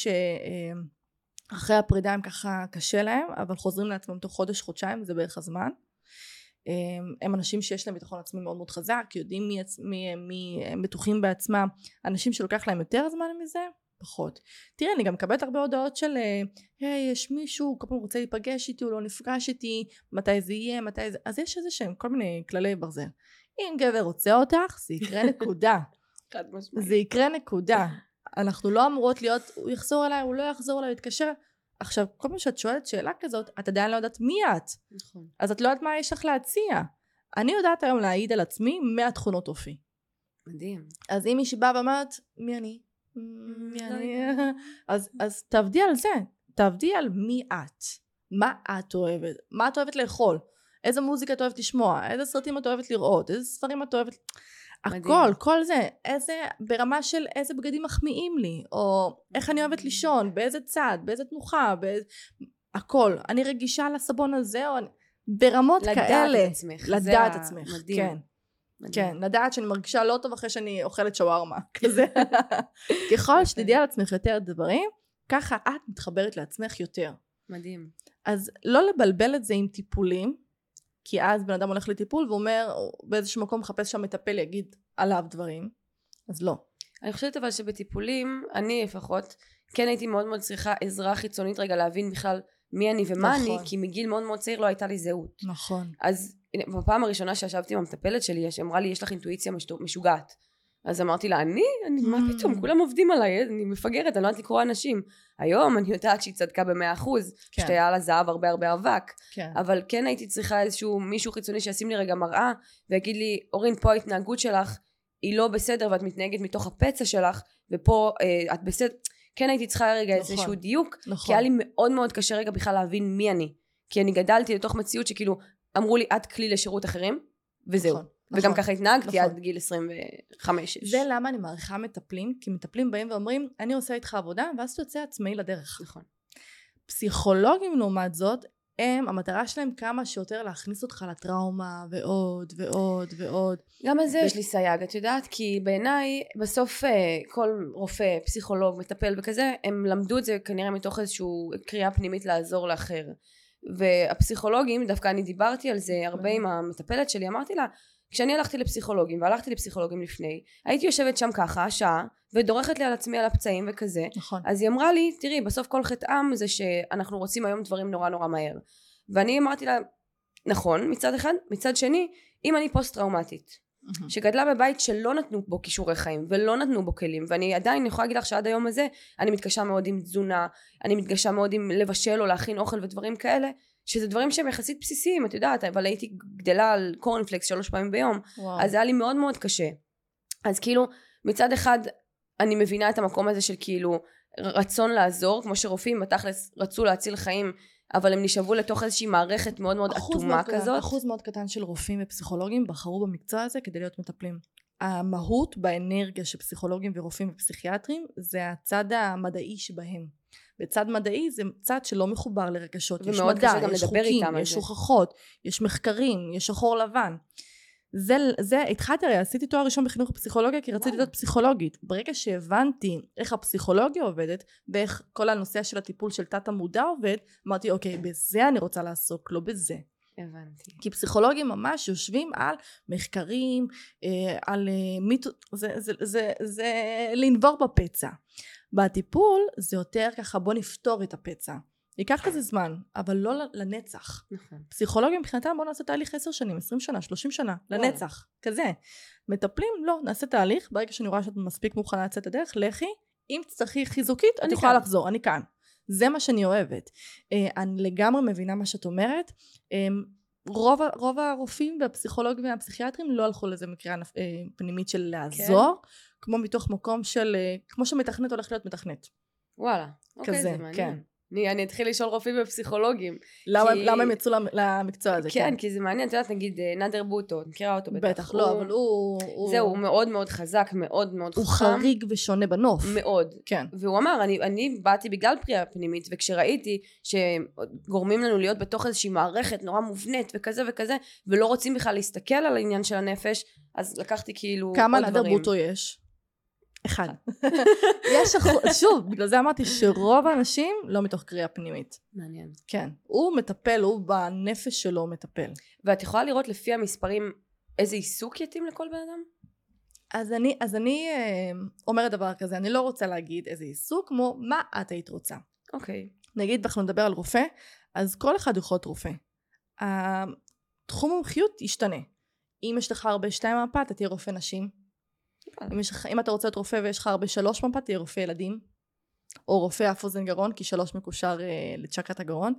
שאחרי הפרידה הם ככה קשה להם, אבל חוזרים לעצמם תוך חודש, חודשיים, זה בערך הזמן. הם אנשים שיש להם ביטחון עצמי מאוד מאוד חזק, יודעים מי, מי, מי הם בטוחים בעצמם, אנשים שלוקח להם יותר זמן מזה, פחות. תראה, אני גם מקבלת הרבה הודעות של, היי, יש מישהו, כל פעם רוצה להיפגש איתי, הוא לא נפגש איתי, מתי זה יהיה, מתי זה, אז יש איזה שהם כל מיני כללי ברזל. אם גבר רוצה אותך, זה יקרה נקודה. [laughs] חד משמעית. זה יקרה נקודה. אנחנו לא אמורות להיות, הוא יחזור אליי, הוא לא יחזור אליי, הוא יתקשר. עכשיו, כל פעם שאת שואלת שאלה כזאת, את עדיין לא יודעת מי את. נכון. אז את לא יודעת מה יש לך להציע. אני יודעת היום להעיד על עצמי מהתכונות אופי. מדהים. אז אם מישהי באה ואומרת, מי אני? מי אני? [laughs] אז, אז תעבדי על זה. תעבדי על מי את. מה את אוהבת? מה את אוהבת לאכול? איזה מוזיקה את אוהבת לשמוע? איזה סרטים את אוהבת לראות? איזה ספרים את אוהבת... מדהים. הכל, כל זה, איזה, ברמה של איזה בגדים מחמיאים לי, או איך אני אוהבת לישון, באיזה צד, באיזה תנוחה, באיזה... הכל. אני רגישה לסבון הזה, או... אני- ברמות לדעת כאלה. את עצמך. לדעת עצמך, מדהים. כן. מדהים. כן, לדעת שאני מרגישה לא טוב אחרי שאני אוכלת שווארמה, [laughs] כזה. ככל. שתדעי על עצמך יותר דברים, ככה את מתחברת לעצמך יותר. מדהים. אז לא לבלבל את זה עם טיפולים, כי אז בן אדם הולך לטיפול ואומר, באיזשהו מקום מחפש שם מטפל יגיד עליו דברים, אז לא. אני חושבת אבל שבטיפולים, אני לפחות, כן הייתי מאוד מאוד צריכה עזרה חיצונית רגע להבין בכלל מי אני ומה נכון. אני, כי מגיל מאוד מאוד צעיר לא הייתה לי זהות. נכון. אז בפעם הראשונה שישבתי עם המטפלת שלי, היא אמרה לי, יש לך אינטואיציה משוגעת. אז אמרתי לה, אני? אני, מה Mm. פתאום, כולם עובדים עליי, אני מפגרת, אני לא יודעת לקרוא אנשים. היום אני יודעת שהיא צדקה במאה אחוז, כן. פשוט היה לה זהב הרבה הרבה אבק. כן. אבל כן הייתי צריכה איזשהו מישהו חיצוני שישים לי רגע מראה, ויגיד לי, אורין, פה ההתנהגות שלך היא לא בסדר, ואת מתנהגת מתוך הפצע שלך, ופה אה, את בסדר. כן הייתי צריכה רגע נכון. איזשהו דיוק, נכון. כי היה לי מאוד מאוד קשה רגע בכלל להבין מי אני. כי אני גדלתי לתוך מציאות שכאילו, אמרו לי, את כלי לשירות אחרים, וזהו. נכון, וגם נכון. ככה התנהגתי נכון. עד גיל 25. זה למה אני מעריכה מטפלים, כי מטפלים באים ואומרים, אני עושה איתך עבודה, ואז אתה יוצא עצמאי לדרך. נכון. פסיכולוגים לעומת זאת, הם, המטרה שלהם כמה שיותר להכניס אותך לטראומה, ועוד, ועוד, ועוד. גם על זה יש לי סייג, את יודעת? כי בעיניי, בסוף אה, כל רופא, פסיכולוג, מטפל וכזה, הם למדו את זה כנראה מתוך איזושהי קריאה פנימית לעזור לאחר. והפסיכולוגים, דווקא אני דיברתי על זה הרבה עם המטפלת שלי, אמרתי לה, כשאני הלכתי לפסיכולוגים, והלכתי לפסיכולוגים לפני, הייתי יושבת שם ככה, שעה, ודורכת לי על עצמי על הפצעים וכזה, נכון. אז היא אמרה לי, תראי, בסוף כל חטאם זה שאנחנו רוצים היום דברים נורא נורא מהר. ואני אמרתי לה, נכון, מצד אחד, מצד שני, אם אני פוסט טראומטית, מהמם. שגדלה בבית שלא נתנו בו כישורי חיים ולא נתנו בו כלים ואני עדיין יכולה להגיד לך שעד היום הזה אני מתקשה מאוד עם תזונה אני מתקשה מאוד עם לבשל או להכין אוכל ודברים כאלה שזה דברים שהם יחסית בסיסיים את יודעת אבל הייתי גדלה על קורנפלקס שלוש פעמים ביום וואו. אז היה לי מאוד מאוד קשה אז כאילו מצד אחד אני מבינה את המקום הזה של כאילו רצון לעזור כמו שרופאים בתכלס רצו להציל חיים אבל הם נשאבו לתוך איזושהי מערכת מאוד מאוד אטומה מאוד כזאת אחוז מאוד קטן של רופאים ופסיכולוגים בחרו במקצוע הזה כדי להיות מטפלים. המהות באנרגיה של פסיכולוגים ורופאים ופסיכיאטרים זה הצד המדעי שבהם. וצד מדעי זה צד שלא מחובר לרגשות. יש מדע, יש חוקים, יש זה. הוכחות, יש מחקרים, יש שחור לבן. זה, זה, התחלתי הרי, עשיתי תואר ראשון בחינוך פסיכולוגיה כי רציתי. להיות פסיכולוגית. ברגע שהבנתי איך הפסיכולוגיה עובדת ואיך כל הנושא של הטיפול של תת המודע עובד, אמרתי אוקיי, בזה אני רוצה לעסוק, לא בזה. הבנתי כי פסיכולוגים ממש יושבים על מחקרים, אה, על אה, מיתו... זה, זה, זה, זה לנבור בפצע. בטיפול זה יותר ככה בוא נפתור את הפצע. ייקח לזה זמן, אבל לא לנצח. נכון פסיכולוגים מבחינתם בוא נעשה תהליך 10 שנים, 20 שנה, 30 שנה, וואלה. לנצח, כזה. מטפלים, לא, נעשה תהליך, ברגע שאני רואה שאת מספיק מוכנה לצאת לדרך, לכי, אם תצטרכי חיזוקית, אני יכולה. לחזור, אני כאן. זה מה שאני אוהבת. אה, אני לגמרי מבינה מה שאת אומרת. אה, רוב, רוב הרופאים והפסיכולוגים והפסיכיאטרים לא הלכו לזה מקריאה אה, פנימית של לעזור, כמו מתוך מקום של, אה, כמו שמתכנת הולך להיות מתכנת. וואלה אוקיי כזה, זה מעניין כן. אני, אני אתחיל לשאול רופאים ופסיכולוגים. למה, כי- למה הם יצאו למ- למקצוע הזה? כן, כי זה מעניין, את יודעת, נגיד אה, נאדר בוטו, את מכירה אותו בטח. בטח, לא, אבל הוא... הוא- זהו, הוא מאוד מאוד חזק, מאוד מאוד הוא חכם. חריג ושונה בנוף. מאוד. כן. והוא אמר, אני, אני באתי בגלל פריאה פנימית, וכשראיתי שגורמים לנו להיות בתוך איזושהי מערכת נורא מובנית וכזה וכזה, ולא רוצים בכלל להסתכל על העניין של הנפש, אז לקחתי כאילו כמה עוד דברים. בוטו יש? אחד. [laughs] יש, אחו- שוב, בגלל זה אמרתי שרוב האנשים לא מתוך קריאה פנימית. מעניין. כן. הוא מטפל, הוא בנפש שלו מטפל. ואת יכולה לראות לפי המספרים איזה עיסוק יתאים לכל בן אדם? אז אני, אז אני אה, אומרת דבר כזה, אני לא רוצה להגיד איזה עיסוק, כמו מה את היית רוצה. אוקיי. נגיד אנחנו נדבר על רופא, אז כל אחד יכול להיות רופא. התחום המומחיות ישתנה. אם יש לך הרבה שתיים מפה, אתה תהיה רופא נשים. אם, יש אם אתה רוצה להיות רופא ויש לך הרבה שלוש מפה, תהיה רופא ילדים. או רופא אף אוזן גרון, כי שלוש מקושר אה, לצ'קרת הגרון.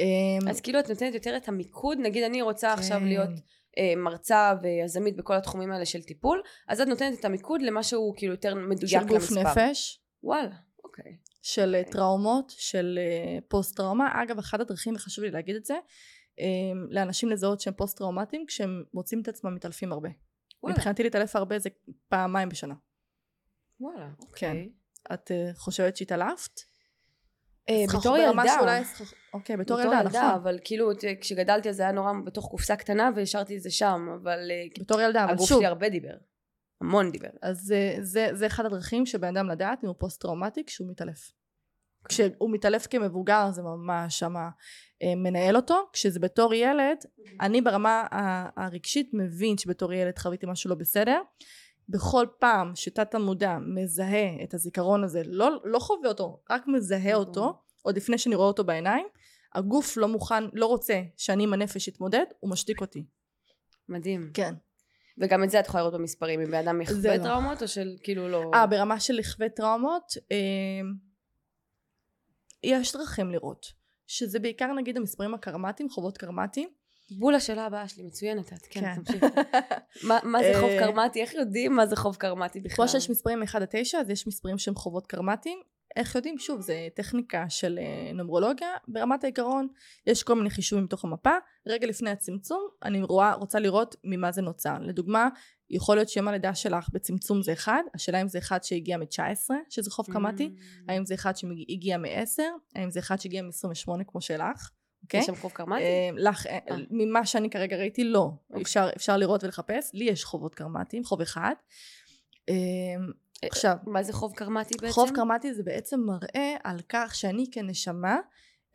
אה, אז כאילו את נותנת יותר את המיקוד, נגיד אני רוצה עכשיו כן. להיות אה, מרצה ויזמית בכל התחומים האלה של טיפול, אז את נותנת את המיקוד למה שהוא כאילו יותר מדויק של גוף למספר. נפש, וואלה, אוקיי. של אה, טראומות, של אה, פוסט טראומה. אגב, אחת הדרכים, וחשוב לי להגיד את זה, אה, לאנשים לזהות שהם פוסט טראומטיים, כשהם מוצאים את עצמם מתעלפים הרבה. וואלה, מבחינתי להתעלף הרבה זה פעמיים בשנה. וואלה, אוקיי. את אה, חושבת שהתעלפת? אה, סכך- בתור ילדה. אוקיי, בתור ילדה, נכון. אבל כאילו ת- כשגדלתי זה היה נורא בתוך קופסה קטנה והשארתי את זה שם, אבל אה, בתור ילדה, אבל הגוף שוב, שלי הרבה דיבר. המון דיבר. אז זה, זה, זה אחד הדרכים שבן אדם לדעת אם הוא פוסט טראומטי כשהוא מתעלף. כשהוא מתעלף כמבוגר זה ממש שמה אה, מנהל אותו, כשזה בתור ילד, אני ברמה הרגשית מבין שבתור ילד חוויתי משהו לא בסדר. בכל פעם שתת המודע מזהה את הזיכרון הזה, לא, לא חווה אותו, רק מזהה אותו, עוד לפני שאני רואה אותו בעיניים, הגוף לא מוכן, לא רוצה שאני עם הנפש אתמודד, הוא משתיק אותי. מדהים. כן. וגם את זה את יכולה לראות במספרים, אם בן אדם יחווה לא. טראומות או של כאילו לא... אה, ברמה של לכווה טראומות, אה, יש דרכים לראות. שזה בעיקר נגיד המספרים הקרמטיים, חובות קרמטיים. בול השאלה הבאה שלי, מצוינת את, כן, כן. תמשיכי. מה מה זה חוב אה, קרמטי? איך יודעים מה זה חוב קרמטי בכלל? כמו שיש מספרים 1 עד 9, אז יש מספרים שהם חובות קרמטיים. איך יודעים? שוב, זה טכניקה של אה, נומרולוגיה. ברמת העיקרון, יש כל מיני חישובים בתוך המפה. רגע לפני הצמצום, אני רואה, רוצה לראות ממה זה נוצר. לדוגמה, יכול להיות שיום הלידה שלך בצמצום זה 1, השאלה אם זה 1 שהגיע מ-19, שזה חוב Mm. האם זה אחד שהגיע מ-10, האם זה אחד שהגיע מ-28 כמו שלך, אוקיי? יש שם חוב קרמטי? אה, לך, אה. ממה שאני כרגע ראיתי, לא. אוקיי. אפשר, אפשר לראות ולחפש. לי יש חובות קרמטיים, חוב אחד. עכשיו, מה זה חוב קרמטי בעצם? חוב קרמטי זה בעצם מראה על כך שאני כנשמה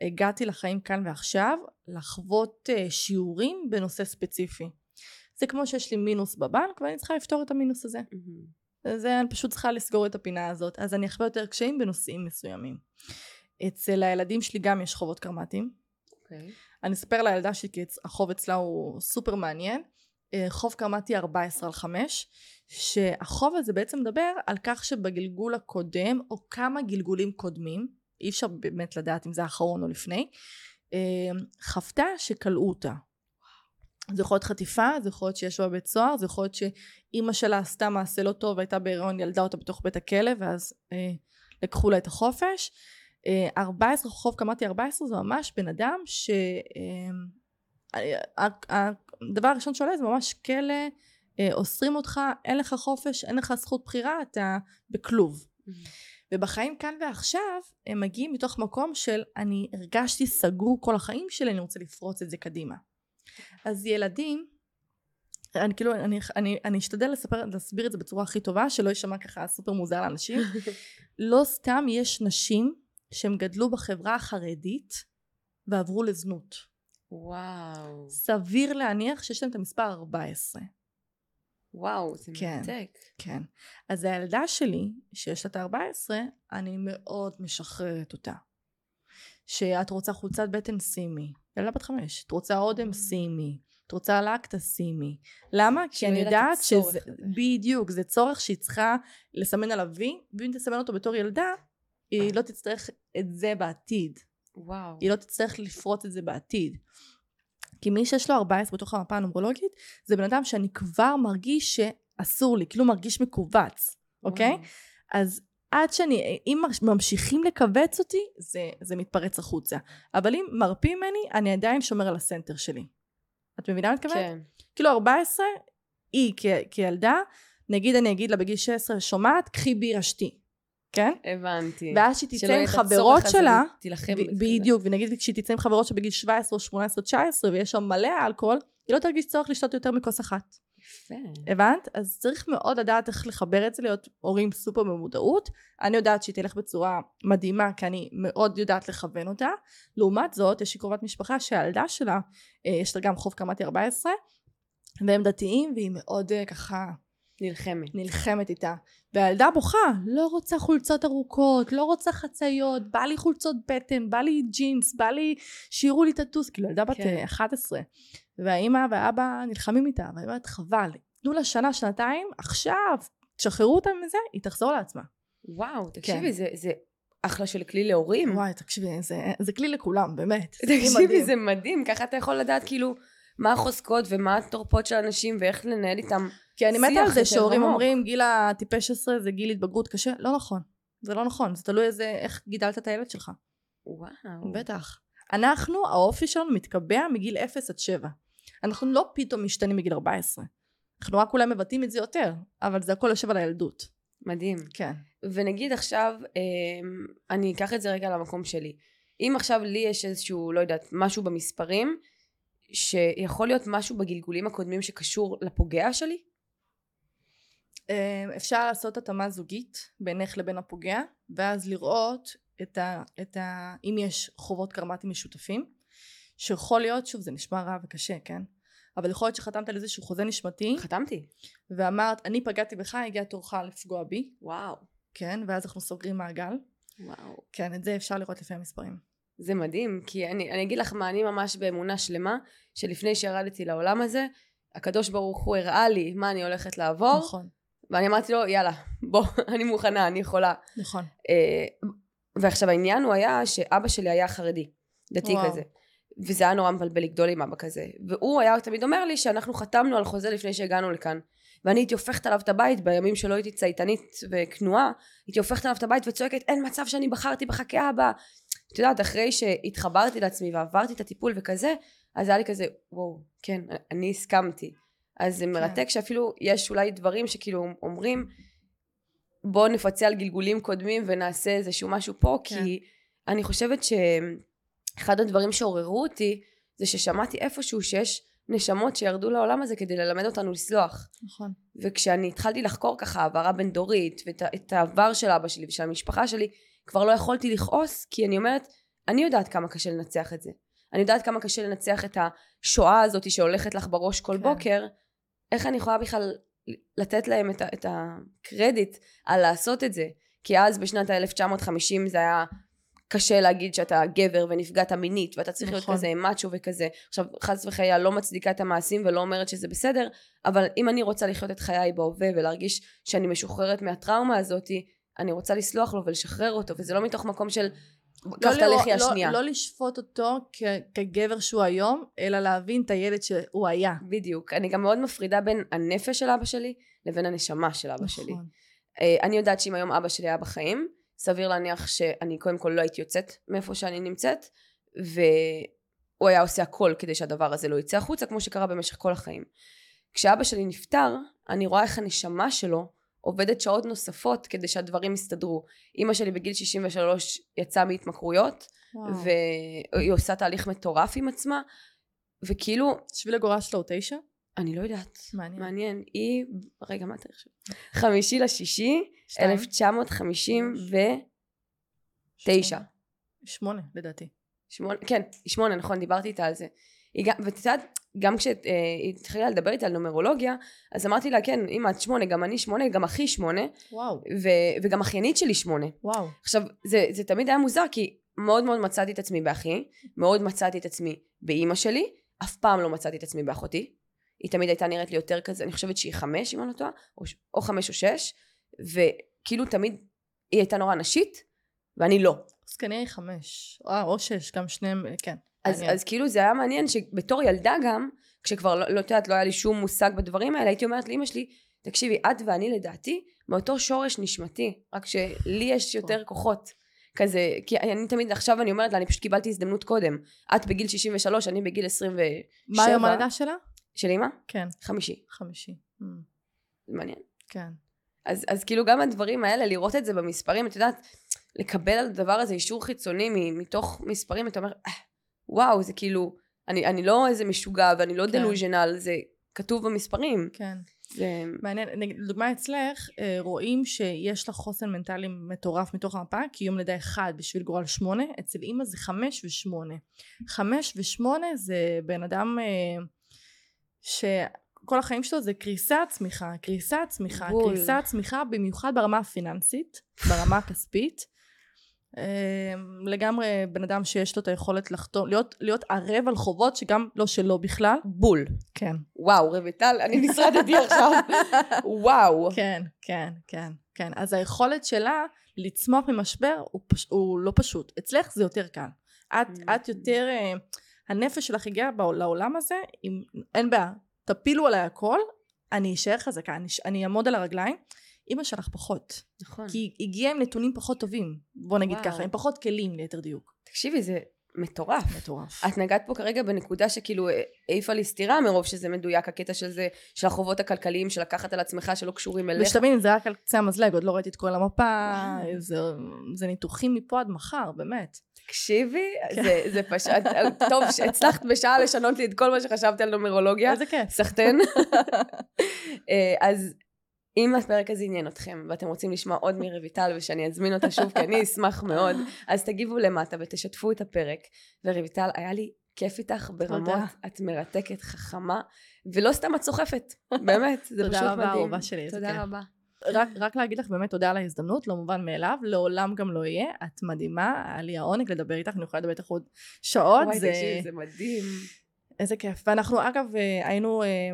הגעתי לחיים כאן ועכשיו לחוות אה, שיעורים בנושא ספציפי. זה כמו שיש לי מינוס בבנק ואני צריכה לפתור את המינוס הזה. מהמם. זה אני פשוט צריכה לסגור את הפינה הזאת אז אני אחווה יותר קשיים בנושאים מסוימים. אצל הילדים שלי גם יש חובות קרמטיים. אוקיי. אני אספר לילדה שלי כי החוב אצלה הוא סופר מעניין. אה, חוב קרמטי 14 על 5 שהחוב הזה בעצם מדבר על כך שבגלגול הקודם או כמה גלגולים קודמים אי אפשר באמת לדעת אם זה האחרון או לפני אה, חוותה שכלאו אותה. זה יכול להיות חטיפה, זה יכול להיות שיש בה בית סוהר, זה יכול להיות שאימא שלה עשתה מעשה לא טוב והייתה בהיריון, ילדה אותה בתוך בית הכלא ואז אה, לקחו לה את החופש. אה, 14, חוב קמ"טי 14 זה ממש בן אדם ש... אה, ה- ה- הדבר הראשון שעולה זה ממש כלא, אה, אוסרים אותך, אין לך חופש, אין לך זכות בחירה, אתה בכלוב. ובחיים כאן ועכשיו הם מגיעים מתוך מקום של אני הרגשתי סגור כל החיים שלי, אני רוצה לפרוץ את זה קדימה. אז ילדים, אני כאילו, אני, אני, אני אשתדל לספר, להסביר את זה בצורה הכי טובה, שלא יישמע ככה סופר מוזר לאנשים. [laughs] לא סתם יש נשים שהם גדלו בחברה החרדית ועברו לזנות. וואו. סביר להניח שיש להם את המספר 14. וואו, זה כן. מרתק. כן. אז הילדה שלי, שיש לה את ה-14, אני מאוד משחררת אותה. שאת רוצה חולצת בטן שימי. ילדה בת חמש. את רוצה אודם שימי. את רוצה לקטה שימי. למה? כי אני יודעת שזה... בדיוק, זה צורך שהיא צריכה לסמן עליו וי, ואם תסמן אותו בתור ילדה, היא לא תצטרך את זה בעתיד. וואו. היא לא תצטרך לפרוט את זה בעתיד. כי מי שיש לו 14 בתוך המפה הנומרולוגית, זה בן אדם שאני כבר מרגיש שאסור לי, כאילו מרגיש מכווץ, אוקיי? אז עד שאני, אם ממשיכים לכווץ אותי, זה, זה מתפרץ החוצה. אבל אם מרפים ממני, אני עדיין שומר על הסנטר שלי. את מבינה מה את מתכוונת? כן. כאילו 14, היא כ, כילדה, נגיד אני אגיד לה בגיל 16, שומעת, קחי בירה שתי. כן? הבנתי. ואז שהיא תצא עם חברות שלה, תילחם ב- בזה. בדיוק, ונגיד כשהיא תצא עם חברות שבגיל 17 או 18 19 ויש שם מלא אלכוהול, היא לא תרגיש צורך לשתות יותר מכוס אחת. יפה. הבנת? אז צריך מאוד לדעת איך לחבר את זה, להיות הורים סופר במודעות. אני יודעת שהיא תלך בצורה מדהימה, כי אני מאוד יודעת לכוון אותה. לעומת זאת, יש לי קרובת משפחה שהילדה שלה, אה, יש לה גם חוב קמ"טי 14, והם דתיים, והיא מאוד אה, ככה נלחמת. נלחמת איתה. והילדה בוכה, לא רוצה חולצות ארוכות, לא רוצה חצאיות, בא לי חולצות בטן, בא לי ג'ינס, בא לי שיראו לי טטוס, כאילו ילדה בת כן. אה, 11. והאימא והאבא נלחמים איתה, והיא אומרת חבל, תנו לה שנה, שנתיים, עכשיו, תשחררו אותה מזה, היא תחזור לעצמה. וואו, תקשיבי, כן. זה, זה אחלה של כלי להורים. וואי, תקשיבי, זה, זה כלי לכולם, באמת. תקשיבי, מדהים. זה מדהים, ככה אתה יכול לדעת כאילו מה החוזקות ומה התורפות של אנשים ואיך לנהל איתם. כי אני מתה שיח על זה שהורים. אומרים גיל הטיפש 16 זה גיל התבגרות קשה, לא נכון. זה לא נכון, זה תלוי איזה, איך גידלת את הילד שלך. וואו. בטח. אנחנו, האופי שלנו מתקבע מגיל 0 עד 7. אנחנו לא פתאום משתנים מגיל 14. אנחנו רק אולי מבטאים את זה יותר, אבל זה הכל יושב על הילדות. מדהים. כן. ונגיד עכשיו, אמ, אני אקח את זה רגע למקום שלי. אם עכשיו לי יש איזשהו, לא יודעת, משהו במספרים, שיכול להיות משהו בגלגולים הקודמים שקשור לפוגע שלי? אה, אפשר לעשות התאמה זוגית בינך לבין הפוגע, ואז לראות את ה, את ה, אם יש חובות קרמטיים משותפים, שיכול להיות, שוב זה נשמע רע וקשה, כן? אבל יכול להיות שחתמת על איזשהו חוזה נשמתי, חתמתי. ואמרת, אני פגעתי בך, הגיע תורך לפגוע בי, וואו. כן? ואז אנחנו סוגרים מעגל. וואו. כן, את זה אפשר לראות לפי המספרים. זה מדהים, כי אני, אני אגיד לך מה, אני ממש באמונה שלמה, שלפני שירדתי לעולם הזה, הקדוש ברוך הוא הראה לי מה אני הולכת לעבור, נכון, ואני אמרתי לו, יאללה, בוא, [laughs] אני מוכנה, אני יכולה. נכון. אה, ועכשיו העניין הוא היה שאבא שלי היה חרדי, דתי וואו. כזה. וזה היה נורא מבלבל לגדול עם אבא כזה. והוא היה תמיד אומר לי שאנחנו חתמנו על חוזה לפני שהגענו לכאן. ואני הייתי הופכת עליו את הבית בימים שלא הייתי צייתנית וכנועה, הייתי הופכת עליו את הבית וצועקת אין מצב שאני בחרתי בך כאבא. את יודעת, אחרי שהתחברתי לעצמי ועברתי את הטיפול וכזה, אז היה לי כזה, וואו, כן, אני הסכמתי. אז זה מרתק שאפילו יש אולי דברים שכאילו אומרים, בואו נפצה על גלגולים קודמים ונעשה איזשהו משהו פה, כן. כי אני חושבת שאחד הדברים שעוררו אותי, זה ששמעתי איפשהו שיש נשמות שירדו לעולם הזה כדי ללמד אותנו לסלוח. נכון. וכשאני התחלתי לחקור ככה העברה בין דורית ואת העבר של אבא שלי ושל המשפחה שלי, כבר לא יכולתי לכעוס, כי אני אומרת, אני יודעת כמה קשה לנצח את זה. אני יודעת כמה קשה לנצח את השואה הזאת שהולכת לך בראש כל כן. בוקר. איך אני יכולה בכלל לתת להם את, את הקרדיט על לעשות את זה? כי אז בשנת ה-1950 זה היה קשה להגיד שאתה גבר ונפגעת מינית ואתה צריך להיות נכון. כזה מאצ'ו וכזה. עכשיו חס וחלילה לא מצדיקה את המעשים ולא אומרת שזה בסדר, אבל אם אני רוצה לחיות את חיי בהווה ולהרגיש שאני משוחררת מהטראומה הזאתי, אני רוצה לסלוח לו ולשחרר אותו, וזה לא מתוך מקום של קח את הלחי השנייה. לא, לא לשפוט אותו כ- כגבר שהוא היום, אלא להבין את הילד שהוא היה. בדיוק. אני גם מאוד מפרידה בין הנפש של אבא שלי לבין הנשמה של אבא שלי. נכון. אה, אני יודעת שאם היום אבא שלי היה בחיים, סביר להניח שאני קודם כל לא הייתי יוצאת מאיפה שאני נמצאת, והוא היה עושה הכל כדי שהדבר הזה לא יצא החוצה, כמו שקרה במשך כל החיים. כשאבא שלי נפטר, אני רואה איך הנשמה שלו עובדת שעות נוספות כדי שהדברים יסתדרו. אימא שלי בגיל 63 יצאה מהתמכרויות. והיא עושה תהליך מטורף עם עצמה, וכאילו, שביל הגורל שלו הוא תשע? אני לא יודעת. מעניין. מעניין. היא, רגע, מה התאריך שלה? חמישי לשישי, שתיים? 1959. שמונה. שמונה, לדעתי. שמונה, כן, שמונה, נכון, דיברתי איתה על זה. ואת יודעת, גם כשהיא התחילה לדבר איתה על נומרולוגיה, אז אמרתי לה, כן, אמא, את שמונה, גם אני שמונה, גם אחי שמונה, וואו. ו- וגם אחיינית שלי שמונה. וואו. עכשיו, זה, זה תמיד היה מוזר, כי מאוד מאוד מצאתי את עצמי באחי, מאוד מצאתי את עצמי באימא שלי, אף פעם לא מצאתי את עצמי באחותי. היא תמיד הייתה נראית לי יותר כזה, אני חושבת שהיא חמש, אם אני לא טועה, או, או חמש או שש, וכאילו תמיד היא הייתה נורא נשית, ואני לא. אז כנראה היא חמש. אה, או שש, גם שניהם, כן. אז. אז כאילו זה היה מעניין שבתור ילדה גם, כשכבר לא, לא יודעת, לא היה לי שום מושג בדברים האלה, הייתי אומרת לאמא שלי, תקשיבי, את ואני לדעתי מאותו שורש נשמתי, רק שלי יש יותר כוחות. כזה, כי אני תמיד, עכשיו אני אומרת לה, אני פשוט קיבלתי הזדמנות קודם. את בגיל 63, אני בגיל 27. מה יום הלידה שלה? של אימא? כן. חמישי. חמישי. Mm, זה מעניין. כן. אז, אז כאילו גם הדברים האלה, לראות את זה במספרים, את יודעת, לקבל על הדבר הזה אישור חיצוני מתוך מספרים, אתה אומר, אה, וואו, זה כאילו, אני, אני לא איזה משוגע ואני לא כן. דלוז'נל, זה כתוב במספרים. כן. זה... מעניין, נגיד, לדוגמה אצלך, אה, רואים שיש לך חוסן מנטלי מטורף מתוך המפה, כי יום לידה אחד בשביל גורל שמונה, אצל אימא זה חמש ושמונה. חמש ושמונה זה בן אדם אה, שכל החיים שלו זה קריסה צמיחה, קריסה צמיחה, בול. קריסה צמיחה, במיוחד ברמה הפיננסית, ברמה [laughs] הכספית. אה, לגמרי בן אדם שיש לו את היכולת לחתום, להיות, להיות ערב על חובות שגם לא שלו בכלל. בול. כן. וואו, רויטל, אני נשרדתי עכשיו. [laughs] וואו. כן, כן, כן, כן. אז היכולת שלה לצמוח ממשבר הוא, פש... הוא לא פשוט. אצלך זה יותר קל. את, Mm. את יותר, אה, הנפש שלך הגיעה לעולם הזה, עם, אין בעיה, תפילו עליי הכל, אני אשאר חזקה, אני, אני אעמוד על הרגליים. אימא שלך פחות, נכון. כי היא הגיעה עם נתונים פחות טובים, בוא נגיד וואו. ככה, עם פחות כלים ליתר דיוק. תקשיבי, זה מטורף. מטורף. את נגעת פה כרגע בנקודה שכאילו אה, העיפה לי סטירה מרוב שזה מדויק, הקטע של זה, של החובות הכלכליים, של לקחת על עצמך שלא קשורים אליך. ושתבין, זה רק על קצה המזלג, עוד לא ראיתי את כל המפה. זה, זה ניתוחים מפה עד מחר, באמת. תקשיבי, כן. זה, זה פשוט, טוב שהצלחת בשעה לשנות לי את כל מה שחשבתי על נומרולוגיה. איזה כיף. סחטיין. [laughs] אה, אז אם הפרק הזה עניין אתכם ואתם רוצים לשמוע עוד מרויטל ושאני אזמין אותה שוב כי אני [laughs] אשמח מאוד, אז תגיבו למטה ותשתפו את הפרק. ורויטל, היה לי כיף איתך ברמות, תודה. את מרתקת, חכמה, ולא סתם את סוחפת, באמת, זה תודה פשוט רבה, מדהים. אהובה שלי, תודה. רבה. רק, רק להגיד לך באמת תודה על ההזדמנות, לא מובן מאליו, לעולם גם לא יהיה, את מדהימה, היה לי העונג לדבר איתך, אני יכולה לדבר איתך עוד שעות, וואי, זה... תקשיבי, זה מדהים. איזה כיף. ואנחנו אגב אה, היינו אה,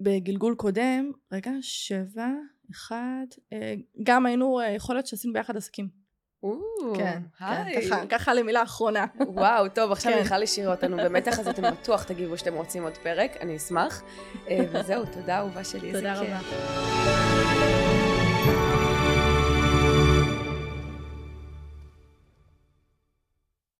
בגלגול קודם, רגע, שבע, אחד, אה, גם היינו, אה, יכול להיות שעשינו ביחד עסקים. כן, כן. ככה, למילה אחרונה. וואו, טוב, עכשיו כן. מיכל השאירה אותנו במתח, אז אתם בטוח תגיבו שאתם רוצים עוד פרק, אני אשמח. אה, וזהו, תודה אהובה שלי, איזה תודה כיף. רבה.